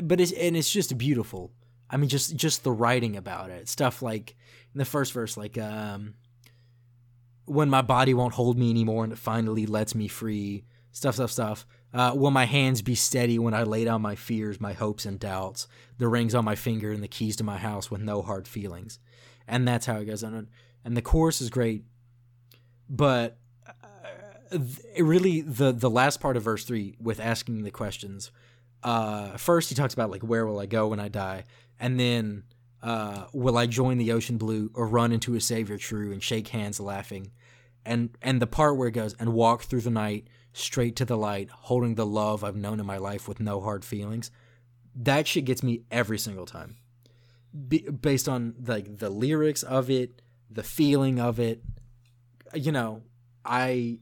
but it's and it's just beautiful. I mean just just the writing about it. Stuff like in the first verse like um when my body won't hold me anymore and it finally lets me free. Stuff stuff stuff. Uh, will my hands be steady when i lay down my fears my hopes and doubts the rings on my finger and the keys to my house with no hard feelings and that's how it goes on. And the chorus is great but uh, really the the last part of verse 3 with asking the questions uh, first he talks about like where will I go when I die, and then uh, will I join the ocean blue or run into a savior true and shake hands laughing, and and the part where it goes and walk through the night straight to the light, holding the love I've known in my life with no hard feelings. That shit gets me every single time, Be- based on like the lyrics of it, the feeling of it. You know, I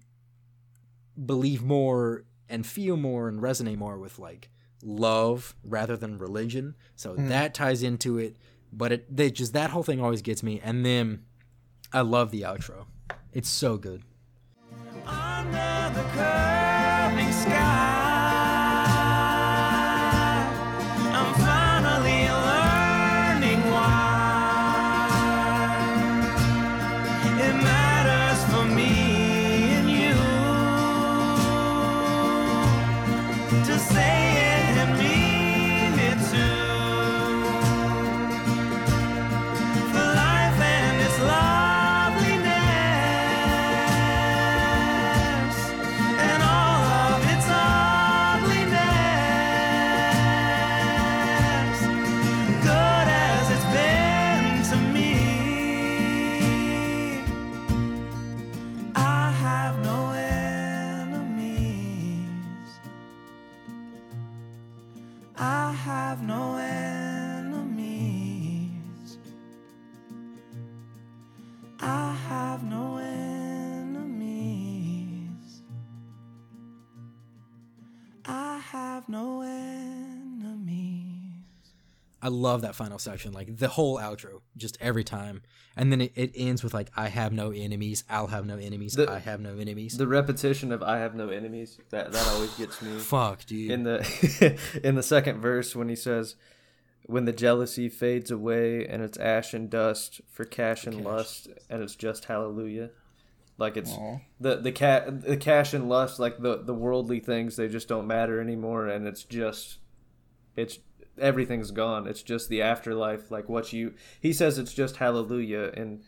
believe more and feel more and resonate more with like love rather than religion. So hmm. that ties into it. But it they just that whole thing always gets me. And then I love the outro. It's so good. I love that final section, like the whole outro, just every time. And then it, it ends with like I have no enemies, I'll have no enemies, The- I have no enemies. The repetition of "I have no enemies" that that always gets me. Fuck, dude. in the in the second verse when he says when the jealousy fades away and it's ash and dust for cash and lust and it's just hallelujah like it's Aw. the the cat the cash and lust like the the worldly things they just don't matter anymore and it's just it's everything's gone it's just the afterlife like what you he says it's just hallelujah and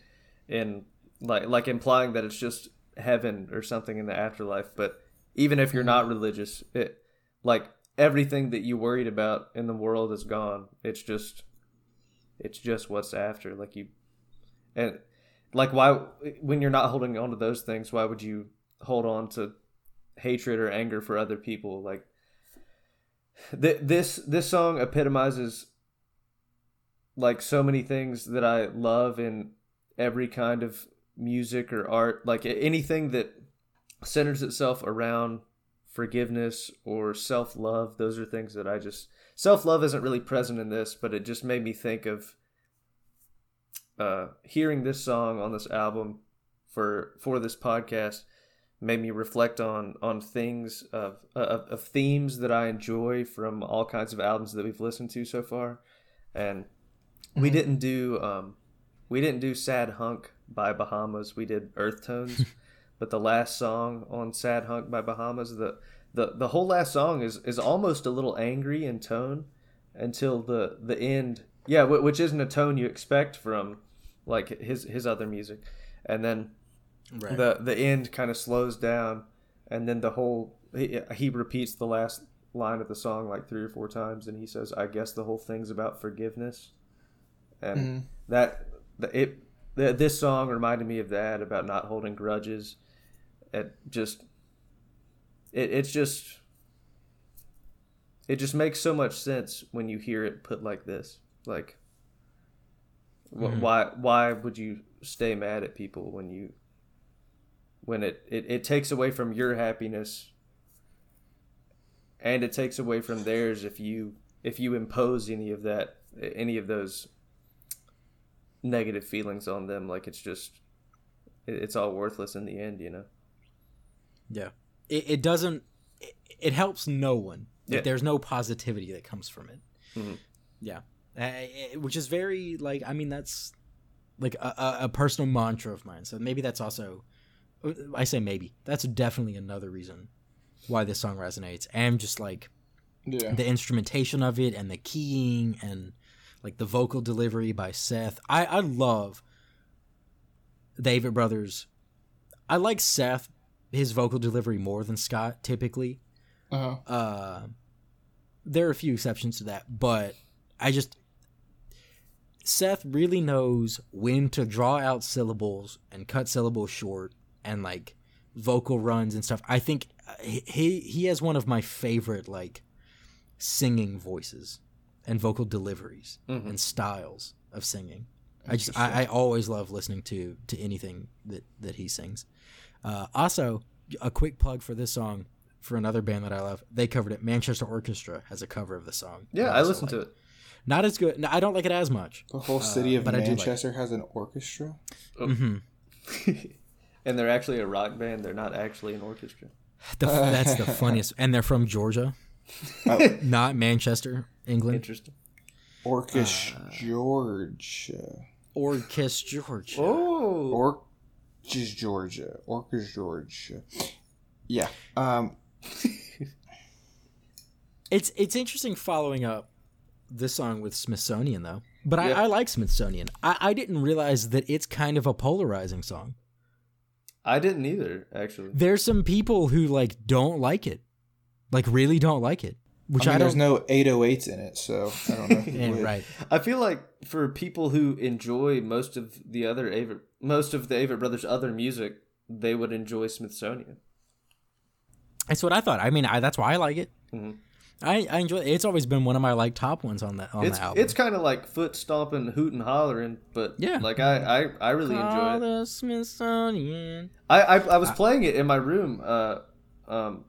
and like like implying that it's just heaven or something in the afterlife but even if you're not religious it like everything that you worried about in the world is gone. It's just it's just what's after. Like you and like why when you're not holding on to those things, why would you hold on to hatred or anger for other people? Like th- this this song epitomizes like so many things that I love in every kind of music or art, like anything that centers itself around forgiveness or self love. Those are things that I just self love isn't really present in this, but it just made me think of uh, hearing this song on this album for for this podcast made me reflect on on things of, of of themes that I enjoy from all kinds of albums that we've listened to so far, and we didn't do um, we didn't do Sad Hunk by Bahamas. We did Earth Tones, but the last song on Sad Hunk by Bahamas, the the the whole last song is is almost a little angry in tone until the the end. Yeah, which isn't a tone you expect from like his his other music, and then Right. the the end kind of slows down, and then the whole he, he repeats the last line of the song like three or four times, and he says, "I guess the whole thing's about forgiveness," and mm-hmm. that the, it this song reminded me of that about not holding grudges. It just it, it's just it just makes so much sense when you hear it put like this like wh- mm-hmm. why why would you stay mad at people when you when it, it it takes away from your happiness and it takes away from theirs if you if you impose any of that any of those negative feelings on them like it's just it's all worthless in the end you know Yeah. It, it doesn't. It, it helps no one. Yeah. There's no positivity that comes from it. Mhm. Yeah. Uh, it- which is very like I mean that's like a, a personal mantra of mine. So maybe that's also I say maybe that's definitely another reason why this song resonates. And just like Yeah. the instrumentation of it and the keying and like the vocal delivery by Seth. I I love David Brothers. I like Seth his vocal delivery more than Scott typically. Uh-huh. Uh there are a few exceptions to that, but I just Seth really knows when to draw out syllables and cut syllables short and like vocal runs and stuff. I think uh, he he has one of my favorite like singing voices and vocal deliveries Mhm. and styles of singing. I just I, I always love listening to to anything that that he sings. Uh, also, a quick plug for this song for another band that I love. They covered it. Manchester Orchestra has a cover of the song. yeah that i also listened to it Not as good. No, I don't like it as much. The whole city of but I like Manchester has an orchestra. hmm and they're actually a rock band they're not actually an orchestra The, that's the funniest. And they're from Georgia, Oh. not Manchester, England. interesting Orcish Uh, George. Orchestra Georgia. oh Orcish Georgia. Orcish George. Yeah. Um. It's it's interesting following up this song with Smithsonian though. But Yeah. I, I like Smithsonian. I, I didn't realize that it's kind of a polarizing song. I didn't either actually There's some people who like don't like it, like really don't like it. Which I I, mean, there's don't. no 808s in it, so I don't know. Yeah, right. I feel like for people who enjoy most of the other Avett, most of the Avett Brothers' other music, they would enjoy Smithsonian. That's what I thought. I mean, I, that's why I like it. Mhm. I, I enjoy it. It's always been one of my like top ones on that on It's the album. it's kind of like foot stomping, hoot and hollering, but Yeah. like I I, I really enjoy Call it. Smithsonian. I, I I was playing it in my room, uh, um,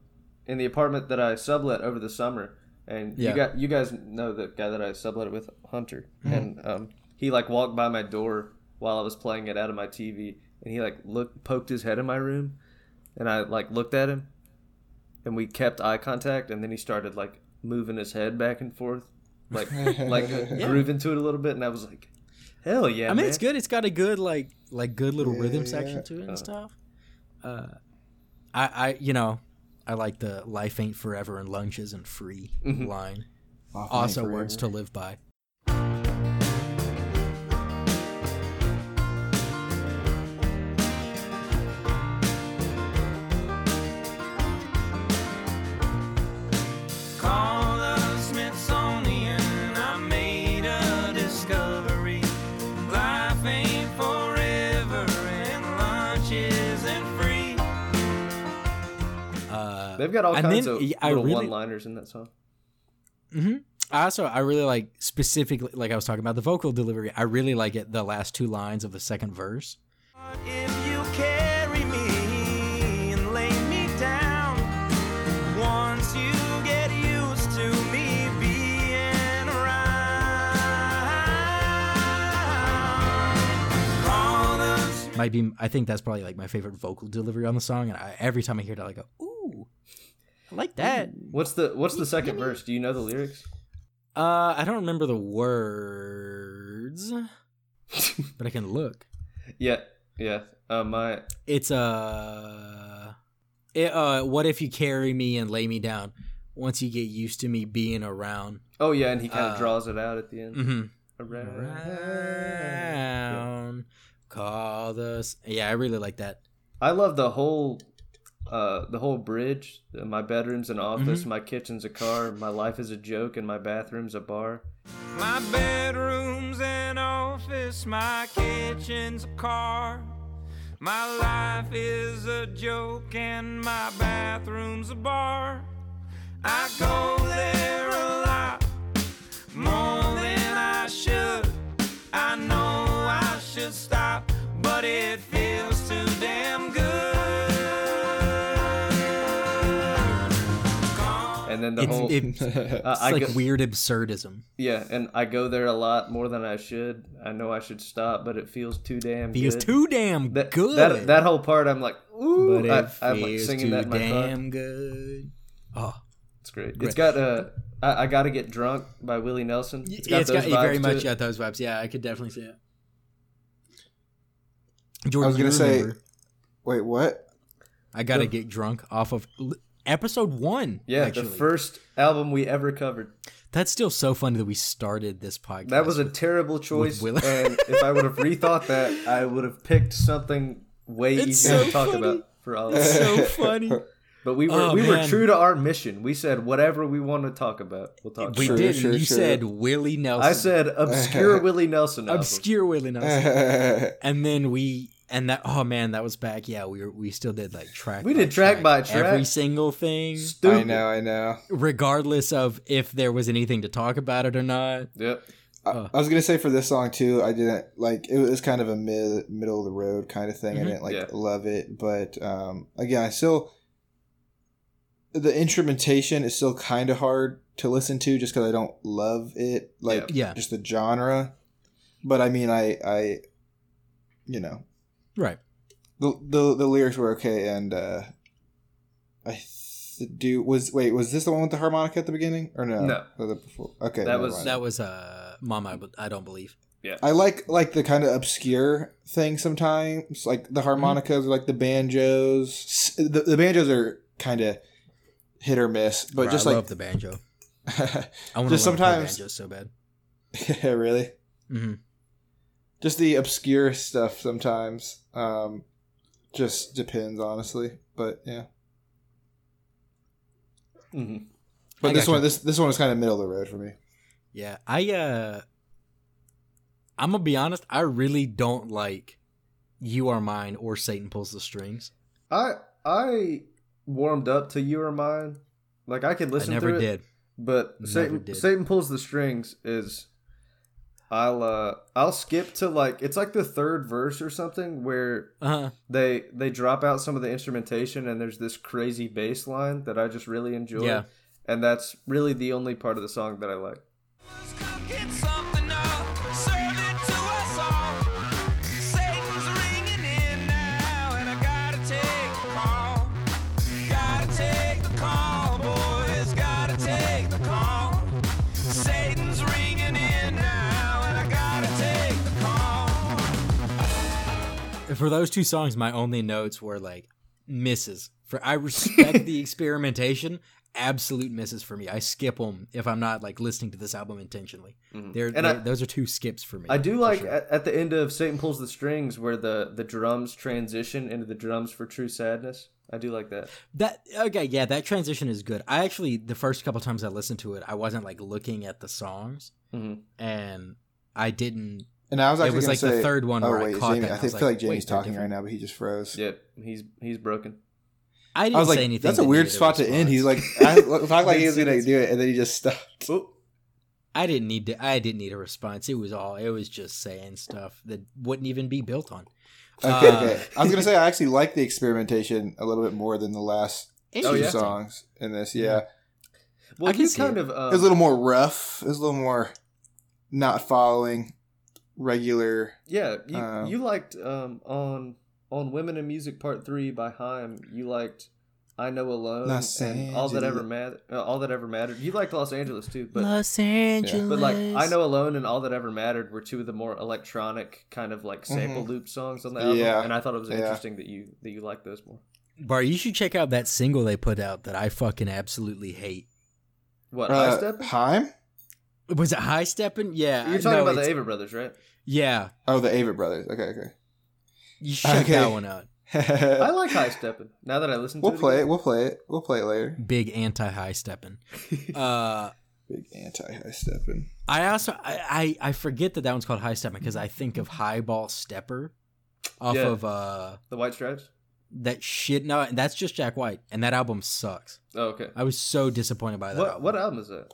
in the apartment that I sublet over the summer, and Yeah. you got you guys know the guy that I sublet with, Hunter, Mm-hmm. and um, he like walked by my door while I was playing it out of my TV, and he like looked poked his head in my room, and I like looked at him, and we kept eye contact, and then he started like moving his head back and forth, like like grooving to it a little bit, and I was like, hell yeah, I mean, man. it's good. It's got a good like like good little Yeah, rhythm yeah. section to it and Uh. stuff. Uh, I I you know I like the life ain't forever and lunches and free Mhm. line. Off Also words to live by. They've got all and kinds then, of I little really- one-liners in that song. hmm I also I really like specifically like I was talking about the vocal delivery. I really like it the last two lines of the second verse. If you carry me and lay me down, once you get used to me being around, Might be I think that's probably like my favorite vocal delivery on the song, and I, every time I hear it, I go, "Ooh, I like that." What's the What's the second verse? Do you know the lyrics? Uh, I don't remember the words, but I can look. Yeah, yeah. Uh, my It's uh, it, uh, what if you carry me and lay me down? Once you get used to me being around, oh yeah, and he kind of Uh, draws it out at the end. mm-hmm. Around. around, call this. Yeah, I really like that. I love the whole uh the whole bridge. My bedroom's an office, Mm-hmm. my kitchen's a car, my life is a joke, and my bathroom's a bar. My bedroom's an office, my kitchen's a car. My life is a joke and my bathroom's a bar. I go there a lot, more than I should. I know I should stop, but it then the It's, whole it's, uh, it's I like go, weird absurdism. yeah, and I go there a lot more than I should. I know I should stop, but it feels too damn Feels good. too damn that, good. That that whole part, I'm like, ooh, but it I, feels I'm like singing too that in my car. damn good. Oh, It's great. Great. It's got uh, I, I gotta get drunk by Willie Nelson. it's got, those very vibes to much it. got those vibes. Yeah, I could definitely see it. Jordan, I Jordan, was gonna say, remember, wait, what? I gotta the- get drunk off of l- episode one. Yeah, actually. the first album we ever covered. That's still so funny that we started this podcast. That was a with- terrible choice, and if I would have rethought that, I would have picked something way It's easier so to talk funny. about for all. It's so funny. But we were Oh, we were true to our mission. We said whatever we want to talk about, we'll talk. We about. Did. sure, you sure. said Willie Nelson. I said obscure Willie Nelson obscure Willie Nelson, and then we and that. Oh man, that was back. Yeah, we were we still did like track. We by did track by track. every single thing, Stupid. I know, I know. regardless of if there was anything to talk about it or not. Yep. I, Uh. I was gonna say for this song too, I didn't like it was kind of a mid middle of the road kind of thing. Mhm. I didn't like Yeah. love it, but um, again, I still the instrumentation is still kind of hard to listen to just because I don't love it, like Yeah. just the genre. But I mean, I I you know Right. the the, the lyrics were okay, and uh, I th- do was wait was this the one with the harmonica at the beginning or no? No. Was before? Okay, That was- mind. That was uh, Mama. I, I don't believe. Yeah. I like like the kind of obscure thing sometimes, like the harmonicas, or like the banjos. The, the banjos are kind of hit or miss, but Bro, just I like love the banjo. I want to Just learn sometimes- banjo so bad. yeah, really, hmm just the obscure stuff sometimes. Um, just depends, honestly. But yeah, hmm but I this gotcha. one, this this one is kind of middle of the road for me. Yeah, I uh, I'm gonna be honest. I really don't like "You Are Mine" or "Satan Pulls the Strings." I I warmed up to "You Are Mine." Like I could listen I never to it, did. but Never Satan did. Satan pulls the strings is. I'll uh I'll skip to like it's like the third verse or something where Uh, they they drop out some of the instrumentation and there's this crazy bass line that I just really enjoy. Yeah. And that's really the only part of the song that I like. For those two songs, my only notes were like misses. For I respect the experimentation. Absolute misses for me. I skip them if I'm not like listening to this album intentionally. They're, And they're- I- those are two skips for me. I do like sure. at, at the end of Satan pulls the strings where the the drums transition into the drums for true sadness. I do like that. That okay, yeah, that transition is good. I actually the first couple times I listened to it, I wasn't like looking at the songs, Mhm. and I didn't. And I was actually It was gonna like the say, third one oh where I wait, caught Jamie, that, I and I feel like, like Jamie's wait, they're talking right now, but he just froze. Yep, he's he's broken. I didn't I was say like, anything. that's a weird needed spot to end. He's like, I talked like he was gonna do it, and then he just stopped. Oh, I didn't need to. I didn't need a response. It was all. It was just saying stuff that wouldn't even be built on. Okay, Uh, okay. I was gonna say I actually like the experimentation a little bit more than the last Oh, two yeah? Songs in this. Yeah, well, I can you see kind it. of. Um, it was a little more rough. It was a little more not following regular. Yeah, you Um, you liked um on on Women in Music Part Three by Haim. You liked I Know Alone Los and All That Ever Mattered. Uh, All That Ever Mattered. You liked Los Angeles too, but Los Angeles. but like I Know Alone and All That Ever Mattered were two of the more electronic kind of like sample loop songs on the album, Mm-hmm. Yeah, and I thought it was yeah. interesting that you that you liked those more. Bar, you should check out that single they put out that I fucking absolutely hate. What High Uh, Step? Heim? Was it High stepping? Yeah, You're talking no, about the it's- Ava Brothers, right? Yeah, Oh, the Avett Brothers. Okay, okay. you should check Okay. that one out. I like high stepping. Now that I listen to it. we'll it, play it. We'll play it. We'll play it later. Big anti high stepping. uh, Big anti high stepping. I also I, I I forget that that one's called high stepping because I think of Highball Stepper off Yeah. of uh The White Stripes. that shit. No, that's just Jack White, and that album sucks. Oh, okay. I was so disappointed by that. What album. what album is that?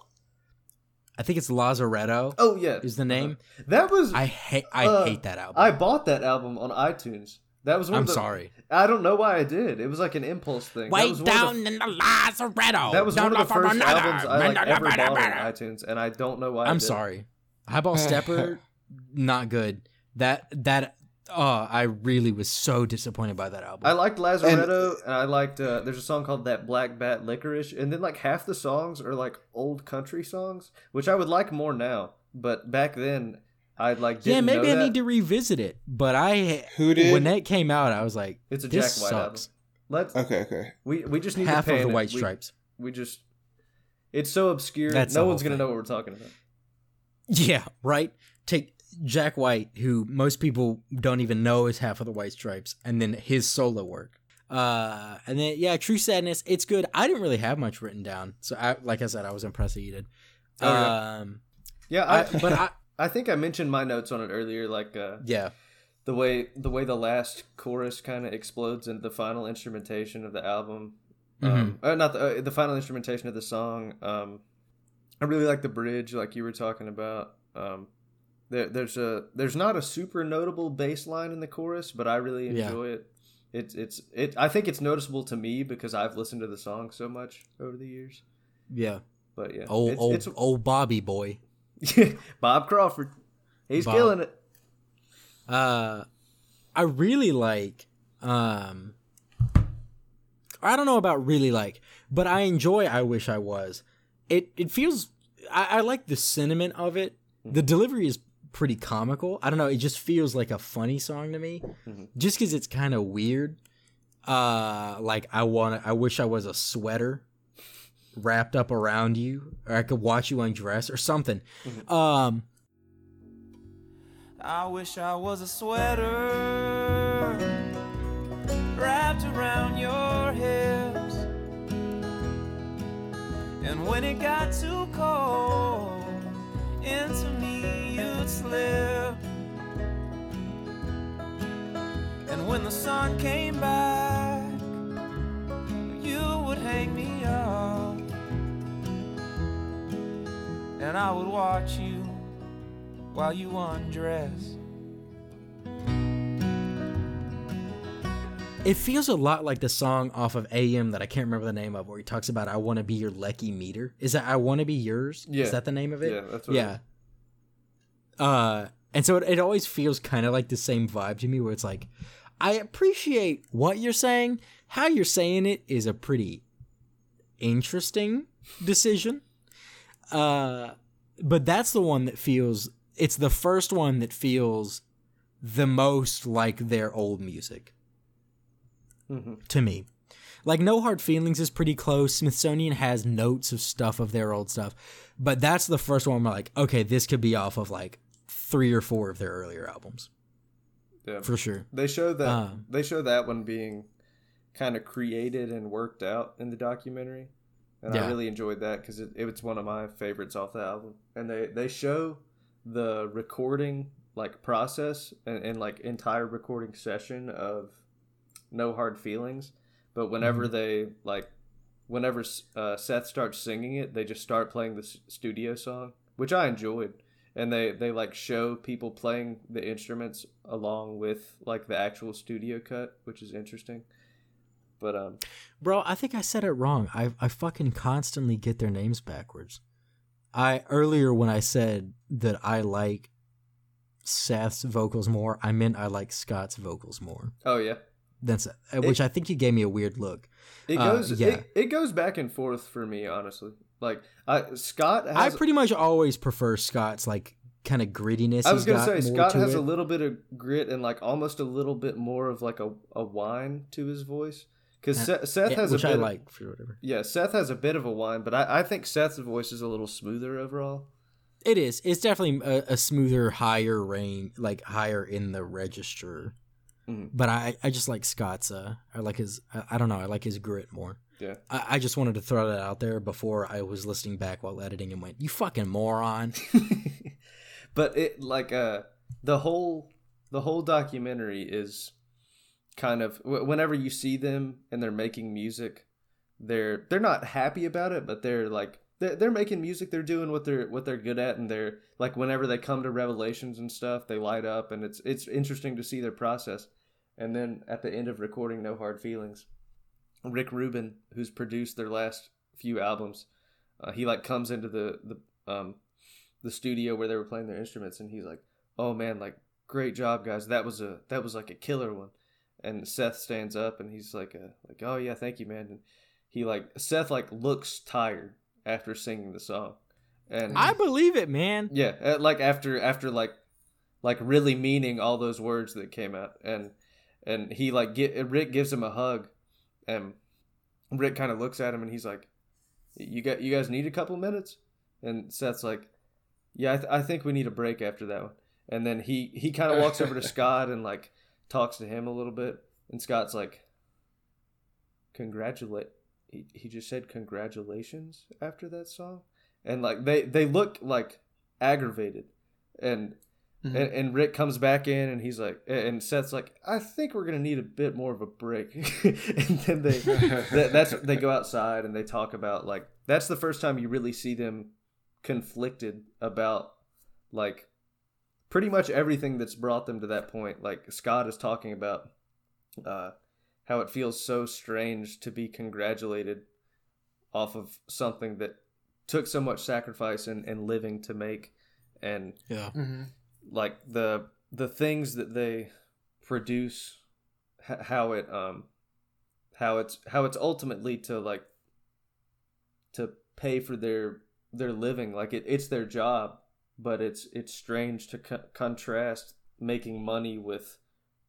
I think it's Lazaretto Oh yeah, is the name. That was I hate I Uh, hate that album. I bought that album on iTunes. That was one I'm of the, sorry. I don't know why I did. It was like an impulse thing. Way was down the, in the Lazaretto. that was one of the first another. albums I like ever bought on iTunes, and I don't know why. I did. sorry. Highball Stepper, not good. That that oh, I really was so disappointed by that album. I liked Lazaretto, and, I liked. Uh, there's a song called "That Black Bat Licorice," and then like half the songs are like old country songs, which I would like more now. But back then, I'd like didn't yeah, maybe know I that. need to revisit it. But I Who did? when that came out, I was like, It's a this Jack White album. Let's Okay, okay. we we just need Half to of the. White We- Stripes. We, just it's so obscure. That's no one's whole gonna thing. know what we're talking about. Yeah, right. Take Jack White, who most people don't even know is half of the White Stripes, and then his solo work. Uh, and then yeah, True Sadness. It's good. I didn't really have much written down, so I, like I said, I was impressed that you did. Oh, yeah. um, Yeah, I, I, but I I think I mentioned my notes on it earlier, like uh, yeah, the way the way the last chorus kind of explodes into the final instrumentation of the album. Um, uh, not the uh, the final instrumentation of the song. Um, I really like the bridge, like you were talking about. Um, there, there's a there's not a super notable bass line in the chorus, but I really Yeah. enjoy it. It's it's it. I think it's noticeable to me because I've listened to the song so much over the years. yeah. But yeah, Old it's, old it's old Bobby boy. Bob Crawford. He's Bob. killing it. Uh, I really like. Um, I don't know about really like, but I enjoy. I wish I was. It it feels. I, I like the sentiment of it. The delivery is pretty comical. I don't know. It just feels like a funny song to me, just because it's kind of weird. Uh, like I want. to I wish I was a sweater wrapped up around you, or I could watch you undress, or something. Um. I wish I was a sweater wrapped around your hips. And when it got too cold, into me you'd slip. And when the sun came back, you would hang me up. And I would watch you while you undress. It feels a lot like the song off of AM that I can't remember the name of, where he talks about "I want to be your Lecky meter." Is that "I want to be yours"? Yeah. Is that the name of it? Yeah, that's what it yeah. Uh, and so it, it always feels kind of like the same vibe to me, where it's like, I appreciate what you're saying. How you're saying it is a pretty interesting decision. Uh, but that's the one that feels. It's the first one that feels the most like their old music Mhm. to me. Like No Hard Feelings is pretty close. Smithsonian has notes of stuff of their old stuff, but that's the first one where like, okay, this could be off of like three or four of their earlier albums Yeah. for sure. They show that Um, they show that one being kind of created and worked out in the documentary, and I really enjoyed that because it, it's one of my favorites off the album. And they they show the recording like process and, and like entire recording session of No Hard Feelings, but whenever they like, whenever uh, Seth starts singing it, they just start playing the s- studio song, which I enjoyed, and they they like show people playing the instruments along with like the actual studio cut, which is interesting. But um, Bro, I think I said it wrong. I I fucking constantly get their names backwards. I earlier when I said that I like Seth's vocals more, I meant I like Scott's vocals more. oh yeah, That's which I think you gave me a weird look. it Uh, goes yeah. it, it goes back and forth for me honestly. Like I Scott I pretty much always prefer Scott's like kind of grittiness. I was he's gonna say Scott to has it. a little bit of grit and like almost a little bit more of like a, a whine to his voice because Seth, Seth Yeah, has which a I bit of- like for whatever. yeah Seth has a bit of a whine, but I, I think Seth's voice is a little smoother overall. It is. It's definitely a, a smoother, higher range, like higher in the register. Mhm. But I, I just like Scott's. Uh, I like his. I, I don't know. I like his grit more. Yeah. I, I just wanted to throw that out there before I was listening back while editing and went, "You fucking moron." but it like uh the whole the whole documentary is kind of whenever you see them and they're making music they're they're not happy about it but they're like they're, they're making music they're doing what they're what they're good at and they're like whenever they come to revelations and stuff they light up and it's it's interesting to see their process and then at the end of recording no hard feelings rick rubin who's produced their last few albums uh, he like comes into the the um the studio where they were playing their instruments and he's like oh man like great job guys. That was a that was like a killer one. And seth stands up and he's like uh like oh yeah thank you man. And he like seth like looks tired after singing the song. And I believe it, man. yeah uh, like after after like like really meaning all those words that came out. And and he like get rick gives him a hug and rick kind of looks at him and he's like you got you guys need a couple minutes? And seth's like yeah i, th- I think we need a break after that one. And then he he kind of walks over to scott and like talks to him a little bit. And scott's like congratulate he, he just said congratulations after that song? And like they they look like aggravated. And Mhm. and, and rick comes back in and he's like and seth's like i think we're gonna need a bit more of a break and then they that, that's they go outside and they talk about like that's the first time you really see them conflicted about like pretty much everything that's brought them to that point like scott is talking about uh how it feels so strange to be congratulated off of something that took so much sacrifice and, and living to make and Yeah. Mhm. Like the the things that they produce how it um how it's how it's ultimately to like to pay for their their living. Like it, it's their job but it's it's strange to co- contrast making money with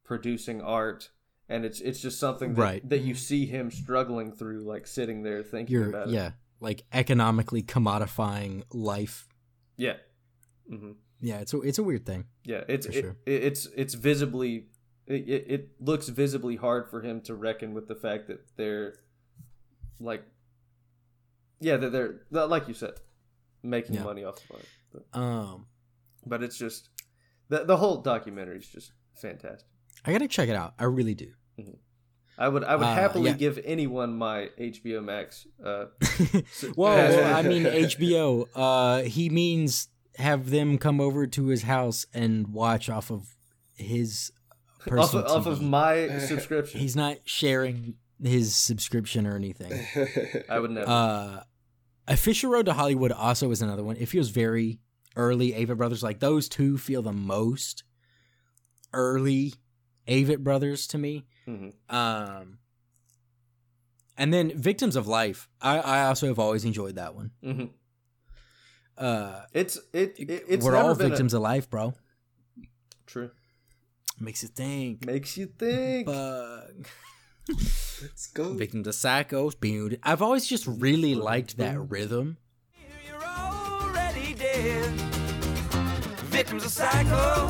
producing art. And it's it's just something that, Right. that you see him struggling through like sitting there thinking You're about it. yeah, like economically commodifying life. yeah. Mm hmm Yeah, it's a, it's a weird thing. Yeah, it's it, sure. it, it's it's visibly it, it, it looks visibly hard for him to reckon with the fact that they're like yeah that they're, that like you said making Yeah. money off of art. But, Um, but it's just the the whole documentary is just fantastic. I gotta check it out. I really do. I would I would Uh, happily yeah. give anyone my HBO Max. Uh, Whoa, Yeah. I mean HBO. Uh, he means have them come over to his house and watch off of his off, personal of, off of my subscription. He's not sharing his subscription or anything. I would never. Uh, a Fisher Road to Hollywood also is another one. It feels very early Avett Brothers. Like those two feel the most early Avett Brothers to me. Mhm. Um, and then Victims of Life. I, I also have always enjoyed that one. Mhm. Uh, It's it, it it's we're all been a- victims of life, bro. True. Makes you think. Makes you think. Bug. Let's go. Victims of Psychos. I've always just really liked that rhythm. You're already dead. Victims of psycho,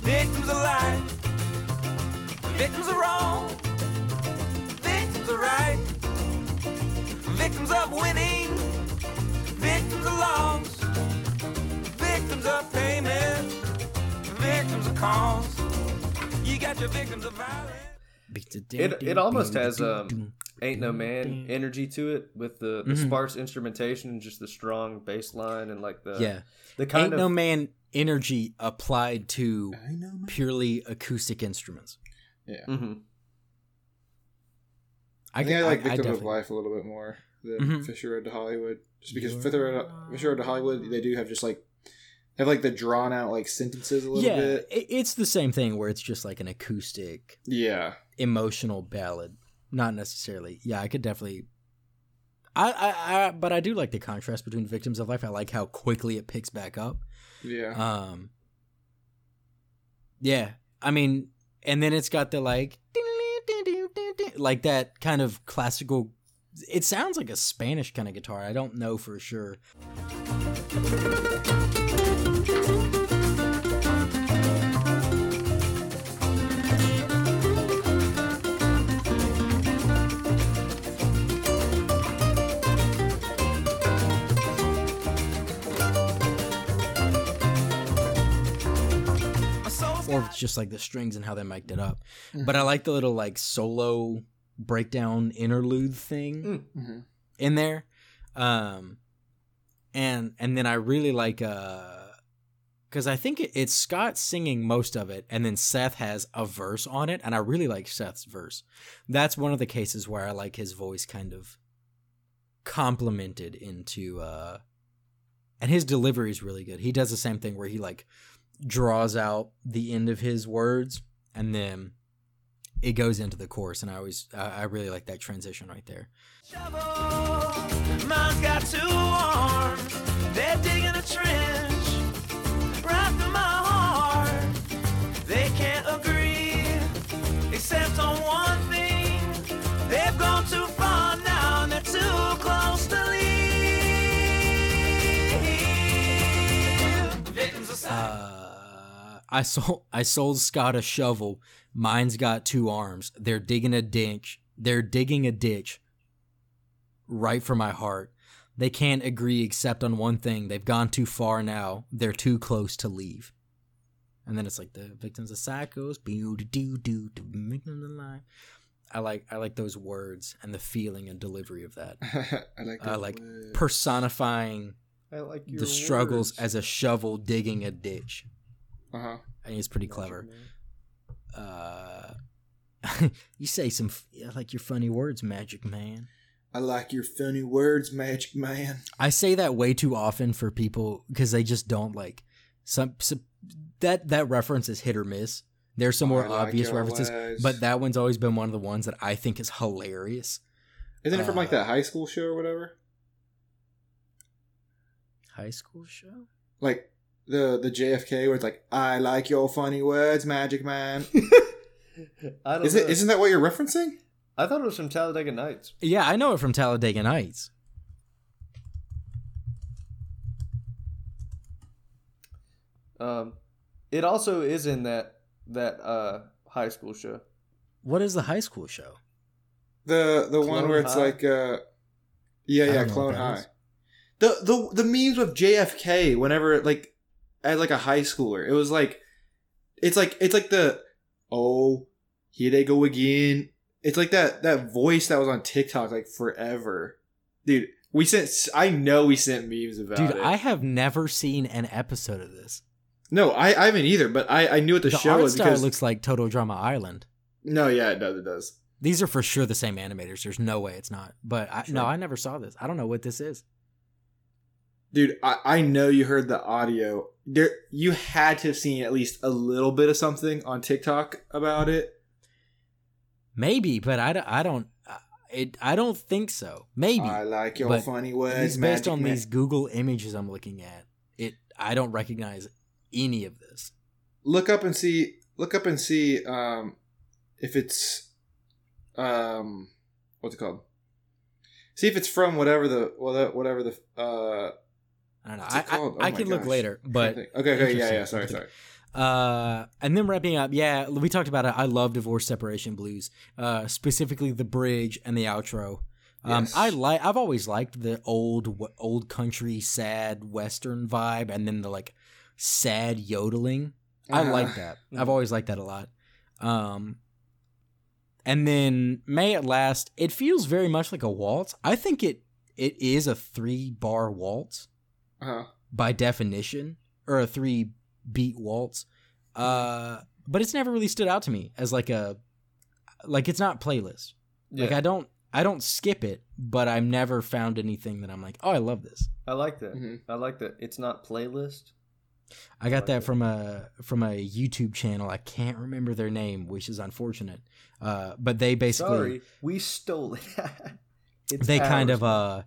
victims of life, victims of wrong, victims of right, victims of winning, cause. You got your victims of violence. It it almost has um ain't no man energy to it with the, the Mhm. sparse instrumentation and just the strong bass line and like the yeah. the kind Ain't of no man energy applied to I know, man. purely acoustic instruments. Yeah. mm-hmm. I, think I, like Victim of Life a little bit more than Mhm. Fisher Road to Hollywood, just because You're Fisher Road, Fisher Road to Hollywood they do have just like have like the drawn out like sentences a little Yeah, bit. it, it's the same thing where it's just like an acoustic Yeah, emotional ballad, not necessarily. Yeah, I could definitely. I, I, I, but I do like the contrast between Victims of Life. I like how quickly it picks back up. yeah. Um, yeah, I mean, and then it's got the like, like that kind of classical. It sounds like a Spanish kind of guitar. I don't know for sure. Or it's just like the strings and how they mic'd it up. But I like the little like solo breakdown interlude thing Mhm. in there. Um and and then I really like uh cuz I think it's Scott singing most of it and then Seth has a verse on it and I really like Seth's verse. That's one of the cases where I like his voice kind of complemented into uh and his delivery is really good. He does the same thing where he like draws out the end of his words and then it goes into the chorus and i always i I really like that transition right there Shovel, on one thing. They've gone too far now and they're too close to leave. Uh i sold i sold scott a shovel. Mine's got two arms. They're digging a ditch. They're digging a ditch right for my heart. They can't agree except on one thing. They've gone too far now. They're too close to leave and then it's like the victims of psychos do do do do victims of life i like i like those words and the feeling and delivery of that I like. Those like words. personifying I like your the struggles words. as a shovel digging a ditch. Uh-huh. I think it's pretty clever. Uh, you say some I like your funny words, Magic Man. I like your funny words, Magic Man. I say that way too often for people because they just don't like some, some that that reference is hit or miss. There's some more like obvious references, words. but that one's always been one of the ones that I think is hilarious. Isn't it from like Uh, that high school show or whatever? High school show. Like the the JFK where it's like, I like your funny words, Magic Man. I don't Is know. it? Isn't that what you're referencing? I thought it was from Talladega Nights. Yeah, I know it from Talladega Nights. Um, it also is in that that uh high school show. What is the high school show? The the one Clone where it's High? like, uh, yeah, yeah, don't know Clone what that High. is. The the the memes with JFK whenever like as like a high schooler, it was like, it's like it's like the oh here they go again. It's like that that voice that was on TikTok like forever, dude. We sent. I know we sent memes about Dude, it. I have never seen an episode of this. No, I, I haven't either. But I I knew what the, The, show art was because looks like Total Drama Island. no, yeah, it does. It does. These are for sure the same animators. There's no way it's not. But I, no, I never saw this. I don't know what this is. Dude, I, I know you heard the audio. There, you had to have seen at least a little bit of something on TikTok about it. Maybe, but I, don't- I don't. It, I don't think so. Maybe. I like your funny words, based on Man. these Google images I'm looking at, it I don't recognize any of this. Look up and see. Look up and see um, if it's um, what's it called? See if it's from whatever the whatever whatever the uh. I don't know. I? I, I Oh can my look later, but trying to think. okay, okay, yeah, yeah. Sorry, sorry. Uh, and then wrapping up, yeah, we talked about it. I love divorce separation blues, uh, specifically the bridge and the outro. Um, Yes. I like. I've always liked the old, old country, sad western vibe, and then the like sad yodeling. I Uh-huh. like that. I've always liked that a lot. Um, And then May It Last, it feels very much like a waltz. I think it it is a three bar waltz Uh-huh. by definition, or a three beat waltz. Uh, but it's never really stood out to me as like a like it's not playlist. Like I don't I don't skip it, but I've never found anything that I'm like, oh, I love this. I like that. Mhm. I like that. It's not playlist. I got that from a from a YouTube channel. I can't remember their name, which is unfortunate. Uh, but they basically Sorry, we stole it. It's they kind of uh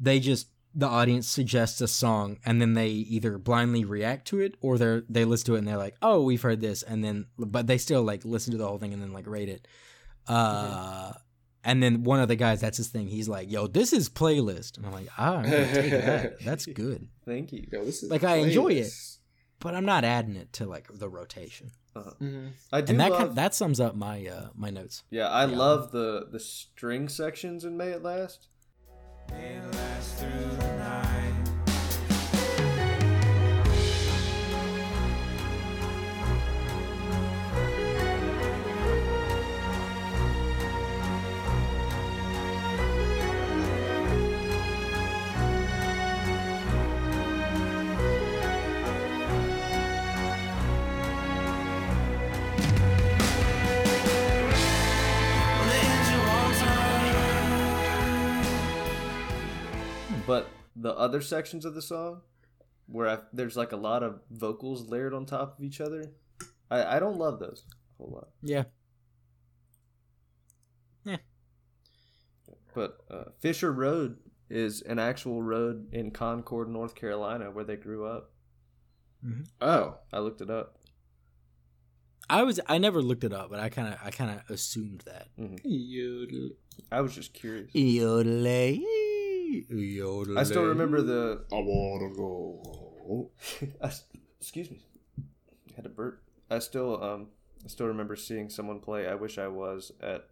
they just the audience suggests a song and then they either blindly react to it or they they listen to it and they're like oh we've heard this and then but they still like listen to the whole thing and then like rate it uh and then one of the guys that's his thing he's like yo this is playlist and i'm like ah I'm take that. that's good Thank you. Yo, this is Like, I enjoy it. but i'm not adding it to like the rotation Mhm. I do and that love. kind that sums up my uh my notes yeah, I yeah. love the the string sections in May It Last. May it last through the night. But the other sections of the song, where I, there's like a lot of vocals layered on top of each other, I, I don't love those a whole lot. yeah Yeah. But uh, Fisher Road is an actual road in Concord, North Carolina, where they grew up. Oh. I looked it up. i was i never looked it up but i kind of i kind of assumed that Yodel. I was just curious. Yodelay, yodelay. I still remember the. I wanna go. I, excuse me. I had to burp. I still um I still remember seeing someone play "I Wish I Was" at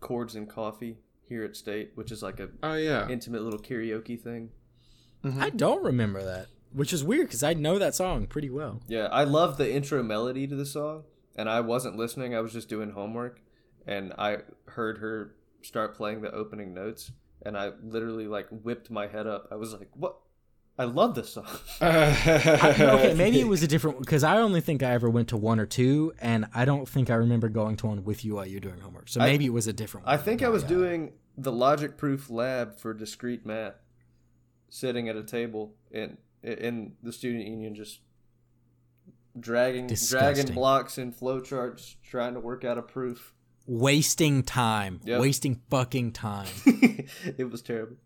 Chords and Coffee here at State, which is like a Oh yeah. intimate little karaoke thing. Mhm. I don't remember that, which is weird because I know that song pretty well. Yeah, I love the intro melody to the song, and I wasn't listening. I was just doing homework, and I heard her start playing the opening notes, and I literally like whipped my head up. I was like, "What? I love this song." I- okay, maybe it was a different because I only think I ever went to one or two, and I don't think I remember going to one with you while you're doing homework. So I- maybe it was a different one. I think I was Yeah. doing the logic proof lab for discrete math, sitting at a table in in the student union, just dragging Disgusting. dragging blocks and flowcharts, trying to work out a proof. Wasting time, Yep. wasting fucking time. it was terrible.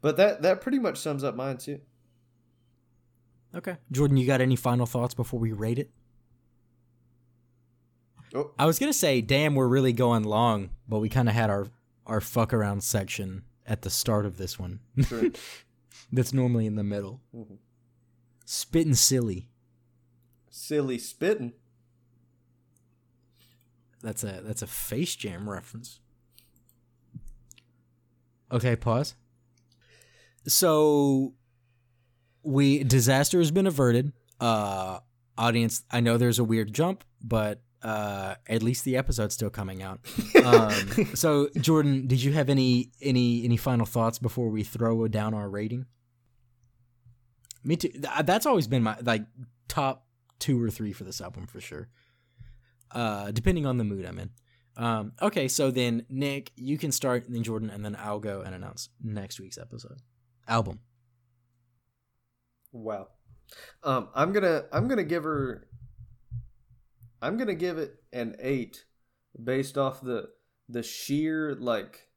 But that that pretty much sums up mine too. okay, Jordan, you got any final thoughts before we rate it? Oh. I was gonna say, damn, we're really going long, but we kind of had our our fuck around section at the start of this one. That's normally in the middle. Mhm. Spitting silly. Silly spitting. That's a that's a face jam reference. Okay, pause. So we disaster has been averted. Uh audience, I know there's a weird jump, but uh at least the episode's still coming out. Um so Jordan, did you have any any any final thoughts before we throw down our rating? Me too. That's always been my like top 2 or 3 for this album for sure uh, depending on the mood I'm in. Um, okay, so then Nick, you can start, and then Jordan, and then I'll go and announce next week's episode album. Wow. Um, I'm gonna I'm gonna give her. I'm gonna give it an eight, based off the the sheer like,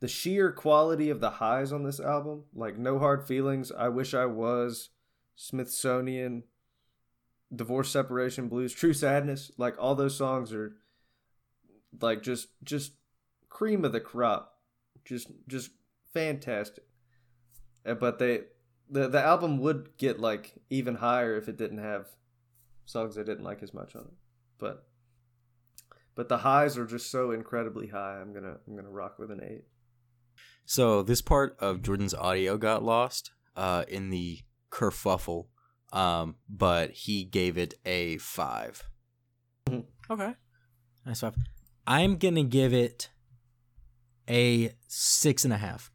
the sheer quality of the highs on this album. Like no hard feelings. I wish I was Smithsonian. Divorce, separation, blues, true sadness. Like all those songs are, like just just cream of the crop. Just just fantastic. Uh, But they the the album would get like even higher if it didn't have songs I didn't like as much on it. But but the highs are just so incredibly high. I'm gonna I'm gonna rock with an eight. So this part of Jordan's audio got lost uh, in the kerfuffle, um, but he gave it a 5 Mhm. Okay. Nice five. I'm gonna give it a six and a half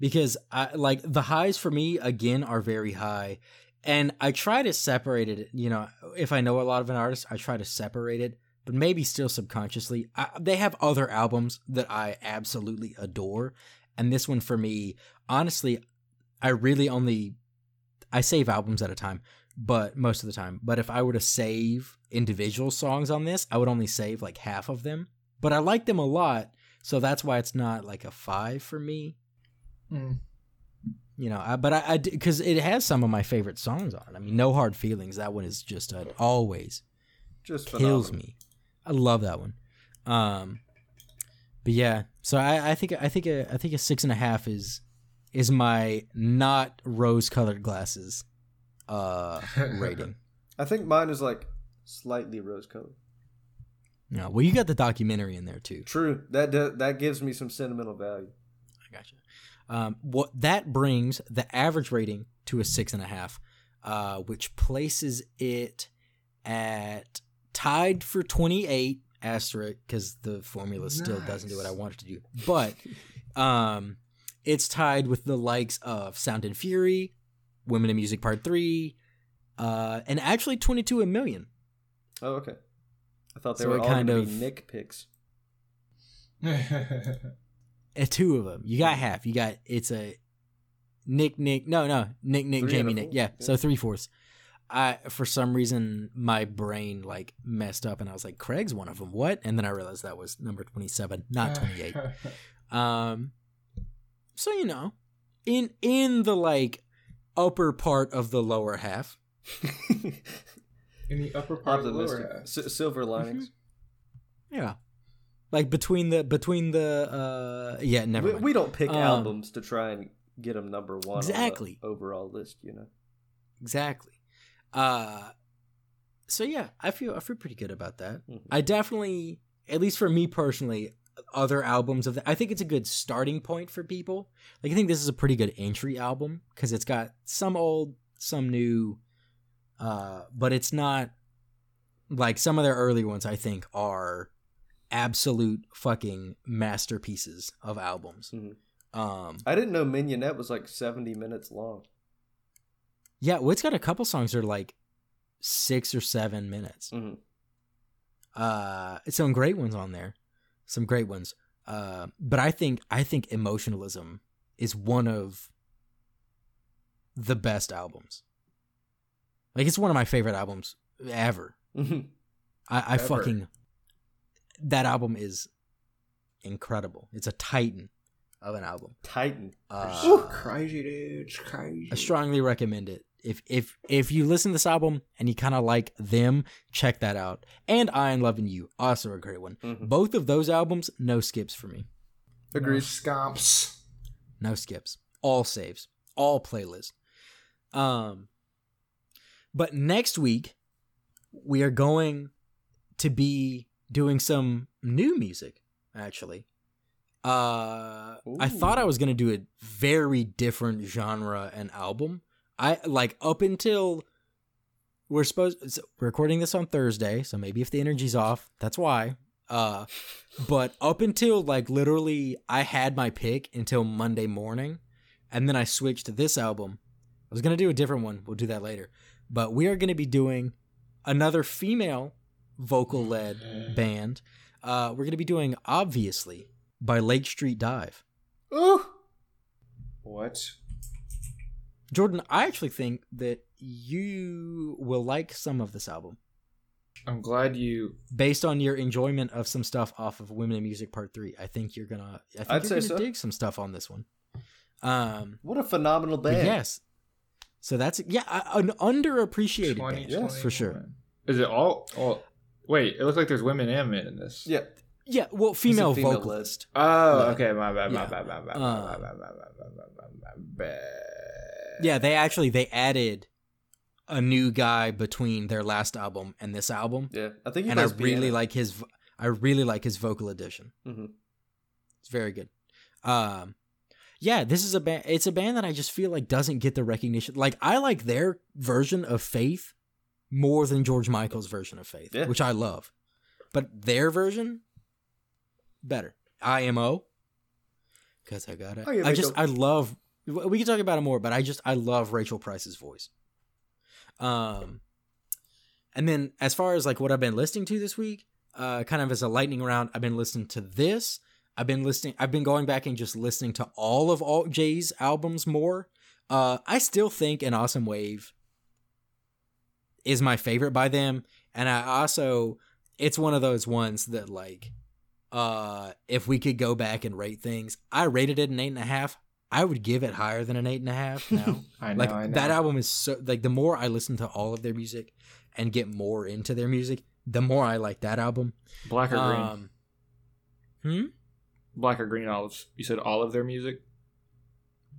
because I like the highs for me again are very high, and I try to separate it. You know, if I know a lot of an artist, I try to separate it, but maybe still subconsciously. I, they have other albums that I absolutely adore, and this one for me, honestly, I really only I save albums at a time, but most of the time. But if I were to save individual songs on this, I would only save like half of them. But I like them a lot, so that's why it's not like a five for me. Mm. You know, I, but I because it has some of my favorite songs on it. I mean, No Hard Feelings. That one is just uh, always Just kills phenomenal. me. I love that one. Um, but yeah, so I, I think I think a, I think a six and a half is is my not rose colored glasses uh rating. I think mine is like slightly rose colored. No, well, you got the documentary in there too. True. That do, that gives me some sentimental value. I got you. Um, what that brings the average rating to a six and a half, uh, which places it at tied for twenty eight asterisk because the formula still doesn't do what I want it to do, but um, it's tied with the likes of Sound and Fury, Women in Music Part Three, uh, and actually twenty two a million. Oh, okay. I thought they So were all kind of- be Nick picks. Uh, two of them. You got half. You got it's a Nick Nick. No, no, Nick Nick Three Jamie Nick. Yeah, Yeah. so three fourths. I for some reason my brain like messed up and I was like Craig's one of them. What? And then I realized that was number twenty seven, not twenty eight. um, so you know, in in the like upper part of the lower half. In the upper part of the Optimistic. lower half. S- silver linings. Yeah, like between the between the uh yeah never We, mind. we don't pick Um, albums to try and get them number one Exactly. on the overall list, you know. Exactly. Uh so yeah, I feel I feel pretty good about that. Mhm. I definitely at least for me personally, other albums of the I think it's a good starting point for people. Like I think this is a pretty good entry album cuz it's got some old, some new uh but it's not like some of their early ones I think are absolute fucking masterpieces of albums. Mhm. Um I didn't know Mignonette was like 70 minutes long. yeah, well, it's got a couple songs that are like 6 or 7 minutes. hmm uh some great ones on there some great ones uh but i think i think emotionalism is one of the best albums like it's one of my favorite albums ever hmm i, I Ever. fucking that album is incredible it's a titan of an album Titan. uh, crazy, dude. It's crazy. I strongly recommend it. If if if you listen to this album and you kind of like them, check that out. And I and Love and You, also a great one. Mhm. Both of those albums, no skips for me. Agreed. Scomps. No skips. All saves. All playlist. Um but next week we are going to be doing some new music actually. Uh I thought I was going to do a very different genre and album. I like up until we're supposed so recording this on Thursday, so maybe if the energy's off, that's why. Uh but up until like literally I had my pick until Monday morning and then I switched to this album. I was going to do a different one. We'll do that later. But we are going to be doing another female vocal led band. Uh we're going to be doing Obviously by Lake Street Dive. Ooh. What? Jordan, I actually think that you will like some of this album I'm glad you. based on your enjoyment of some stuff off of Women in Music Part 3. I think you're going to I think I'd you're say going to so. dig some stuff on this one. Um What a phenomenal but band. yes. So that's yeah, an underappreciated band. 2021. for sure. Is it all? all wait, it looks like there's women and men in this. Yeah. Yeah, well, female, female vocalist. Oh, okay. My bad. My Yeah. bad. My bad. Uh, My bad. My bad. My bad. My bad. My bad. Yeah, they actually they added a new guy between their last album and this album, Yeah. I think he and I really piano. like his. I really like his vocal addition. Mhm. It's very good. Um, yeah, this is a band. It's a band that I just feel like doesn't get the recognition. Like I like their version of Faith more than George Michael's version of Faith, Yeah. which I love. but their version better. IMO because I got it. Oh, yeah, I just Rachel. I love. We can talk about it more, but I just I love Rachel Price's voice. Um, and then as far as like what I've been listening to this week, uh, kind of as a lightning round, I've been listening to this. I've been listening. I've been going back and just listening to all of Alt J's albums more. Uh, I still think an Awesome Wave is my favorite by them, and I also it's one of those ones that like uh if we could go back and rate things i rated it an eight and a half i would give it higher than an eight and a half now I know. like I know. that album is so like the more i listen to all of their music and get more into their music the more i like that album Black or green? um hmm Black or green olives? You said all of their music.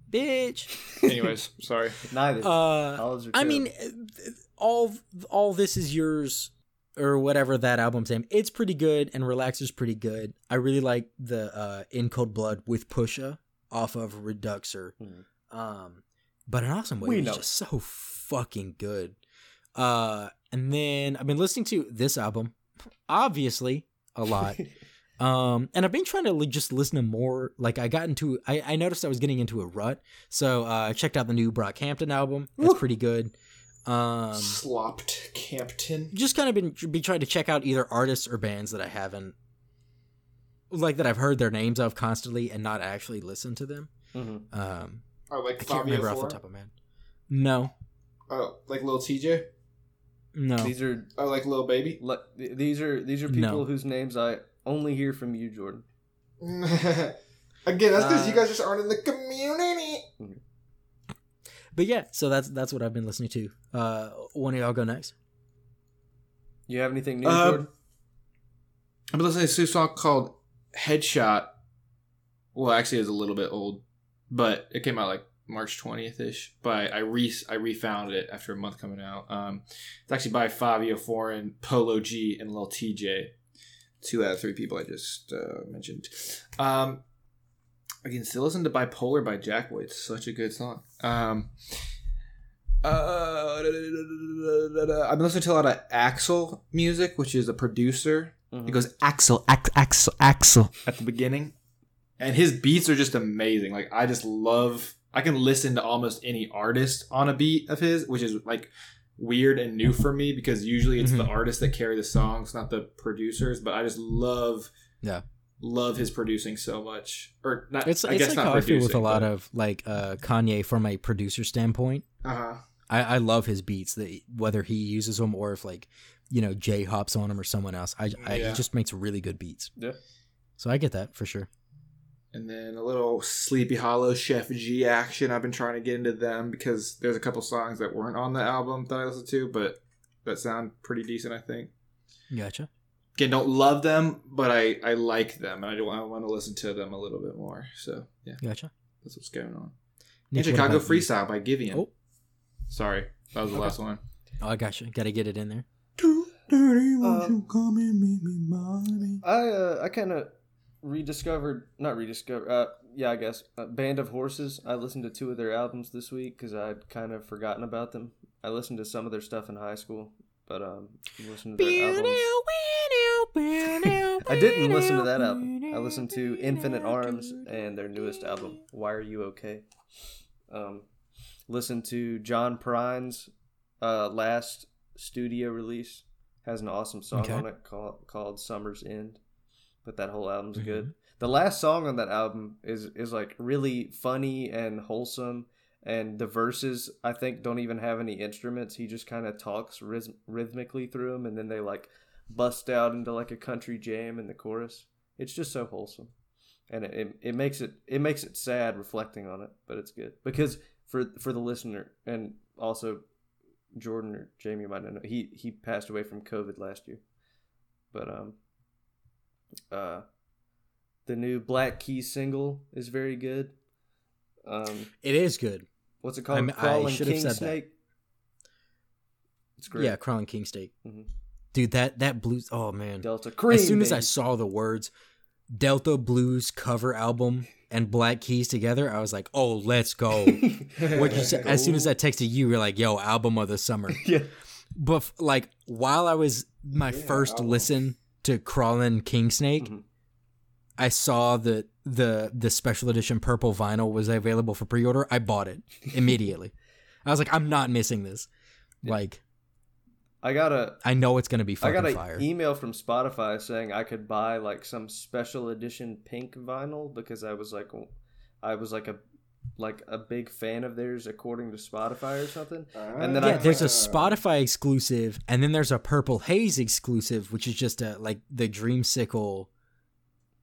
bitch Anyways, sorry. Neither. uh Olives are I mean, uh, all all this is yours or whatever that album's name. It's pretty good, and Relaxer's pretty good. I really like the uh, In Cold Blood with Pusha off of Reduxer. Mhm. Um, but an awesome way know. just so fucking good. Uh, and then I've been listening to this album, obviously a lot. Um, and I've been trying to li- just listen to more. Like I got into, I, I noticed I was getting into a rut, so uh, I checked out the new Brockhampton album. That's pretty good. Um, Slopped Campton. just kind of been be trying to check out either artists or bands that I haven't, like that I've heard their names of constantly and not actually listened to them. Mhm. Um, Oh, like I can't Fabio remember off the top of my head. No, Oh, like little TJ? no. These are Oh, like little Baby? le- th- these are these are people No. whose names I only hear from you, Jordan. Again, that's because Uh, you guys just aren't in the community. But yeah, so that's that's what I've been listening to. Uh, one of y'all go next. You have anything new, Uh, Jordan? I've been listening to a song called Headshot. Well, actually, it's a little bit old, but it came out like March 20th ish. But I re I refound it after a month coming out. Um, it's actually by Fabio Foreign, Polo G, and Lil TJ. Two out of three people I just uh, mentioned. Um, I can still listen to Bipolar by Jack Boy. It's such a good song. Um, uh, I've been listening to a lot of Axel music, which is a producer. Mhm. It goes Axel, Axel, Axel, Axel at the beginning, and his beats are just amazing. Like I just love. I can listen to almost any artist on a beat of his, which is like weird and new for me because usually it's the Mhm. artists that carry the songs, not the producers. But I just love, Yeah. love his producing so much. Or not? It's I it's guess like not how I feel with a lot but- of like uh, Kanye from a producer standpoint. Uh-huh. I, I love his beats that whether he uses them or if like you know Jay hops on them or someone else. I, I Yeah. he just makes really good beats. Yeah. So I get that for sure. And then a little Sleepy Hallow Sheff G action. I've been trying to get into them because there's a couple songs that weren't on the album that I listened to, but that sound pretty decent, I think. Gotcha. Again, don't love them, but I, I like them, and I, do, I want to listen to them a little bit more. So, yeah, Gotcha. that's what's going on. Nick, and Chicago about you? Freestyle by Givian. Oh. Sorry, that was the last one. Oh, I gotcha. Got to get it in there. Um, come and make me money? I uh, I kind of rediscovered, not rediscovered. Uh, yeah, I guess uh, Band of Horses. I listened to two of their albums this week because I'd kind of forgotten about them. I listened to some of their stuff in high school, but um, listened to their albums. I didn't listen to that album. I listened to Infinite Arms and their newest album, Why Are You Okay? Um, listened to John Prine's uh, last studio release. Has an awesome song Okay. on it called, called Summer's End. But that whole album's Mhm. good. The last song on that album is is like really funny and wholesome. And the verses, I think, don't even have any instruments. He just kind of talks rhythm- rhythmically through them, and then they like bust out into like a country jam in the chorus. It's just so wholesome, and it, it, it makes it it makes it sad reflecting on it, but it's good because for for the listener and also Jordan or Jamie might not know he he passed away from COVID last year, but um uh the new Black Keys single is very good. Um, It is good. what's it called? I'm- I Crawling should have King said that. Snake. It's great. Yeah, Crawling King Steak. Mhm. Dude, that that blues. Oh man. Delta Kream. as soon as I saw the words Delta Blues cover album and Black Keys together, I was like, "Oh, let's go!" what you said, as soon as I texted you, you're like, "Yo, album of the summer." yeah. But like while I was my first album. listen to Crawlin' King Snake, Mhm. I saw that the the special edition purple vinyl was available for pre order. I bought it immediately. I was like, I'm not missing this. Like, I got a I know it's gonna be I got an fire. email from Spotify saying I could buy like some special edition pink vinyl because I was like I was like a like a big fan of theirs according to Spotify or something. And then yeah, I there's a uh. Spotify exclusive, and then there's a Purple Haze exclusive, which is just a like the Dreamsicle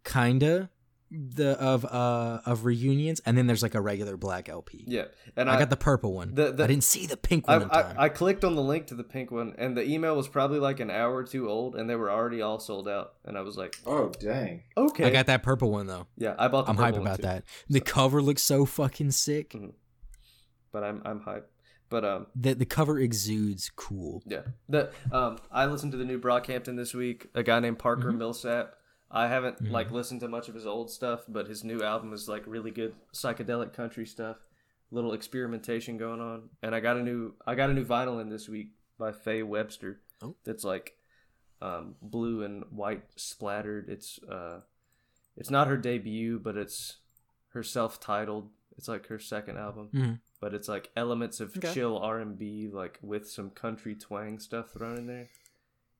kinda the of uh of reunions, and then there's like a regular black LP. Yeah, and I, got the purple one. the- the- I didn't see the pink I, one in time. I, I clicked on the link to the pink one, and the email was probably like an hour or two old, and they were already all sold out. And I was like, Oh dang! okay, I got that purple one though. yeah, I bought. The I'm purple hype about too. that. The cover looks so fucking sick. Mhm. but I'm I'm hyped. But um, The the cover exudes cool. yeah, the um, I listened to the new Brockhampton this week. A guy named Parker Mm-hmm. Millsap. I haven't like listened to much of his old stuff, but his new album is like really good psychedelic country stuff. Little experimentation going on, and I got a new I got a new vinyl in this week by Faye Webster. Oh. That's like um, blue and white splattered. It's uh, it's not her debut, but it's her self-titled. It's like her second album, Mhm. but it's like elements of Okay. chill R and B, like with some country twang stuff thrown in there.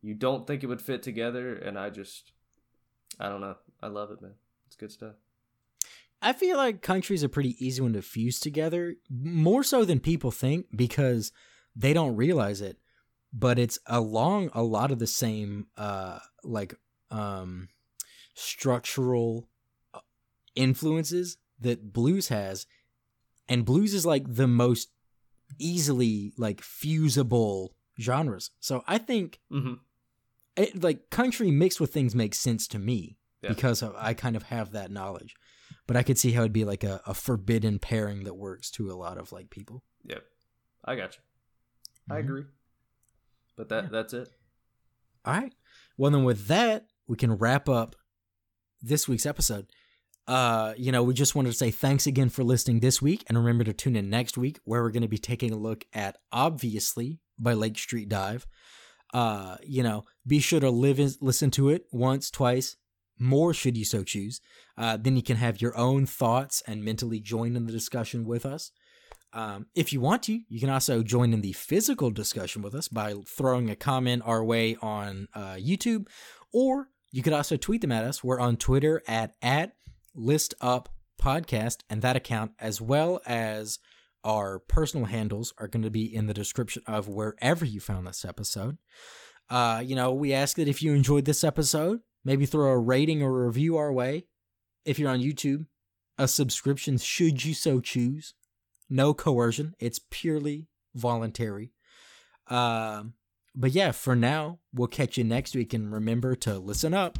You don't think it would fit together, and I just, I don't know. I love it, man. It's good stuff. I feel like country's a pretty easy one to fuse together, more so than people think because they don't realize it. But it's along a lot of the same uh like um structural uh, influences that blues has and blues is like the most easily like fusible genres. So I think Mm-hmm. It, like country mixed with things makes sense to me Yeah. because I kind of have that knowledge. But I could see how it'd be like a, a forbidden pairing that works to a lot of like people. Yep, I got you. I Mhm. agree. But that Yeah. that's it. All right. Well, then with that, we can wrap up this week's episode. Uh, you know, we just wanted to say thanks again for listening this week, and remember to tune in next week where we're going to be taking a look at "Obviously" by Lake Street Dive. Uh, you know, be sure to live in, listen to it once, twice, more should you so choose. Uh, then you can have your own thoughts and mentally join in the discussion with us. Um, if you want to, you can also join in the physical discussion with us by throwing a comment our way on uh, YouTube, or you could also tweet them at us. We're on Twitter at at List Up Podcast, and that account, as well as our personal handles, are going to be in the description of wherever you found this episode. Uh, you know, we ask that if you enjoyed this episode, maybe throw a rating or a review our way. If you're on YouTube, a subscription should you so choose. No coercion. It's purely voluntary. Um, but yeah, for now, we'll catch you next week and remember to listen up.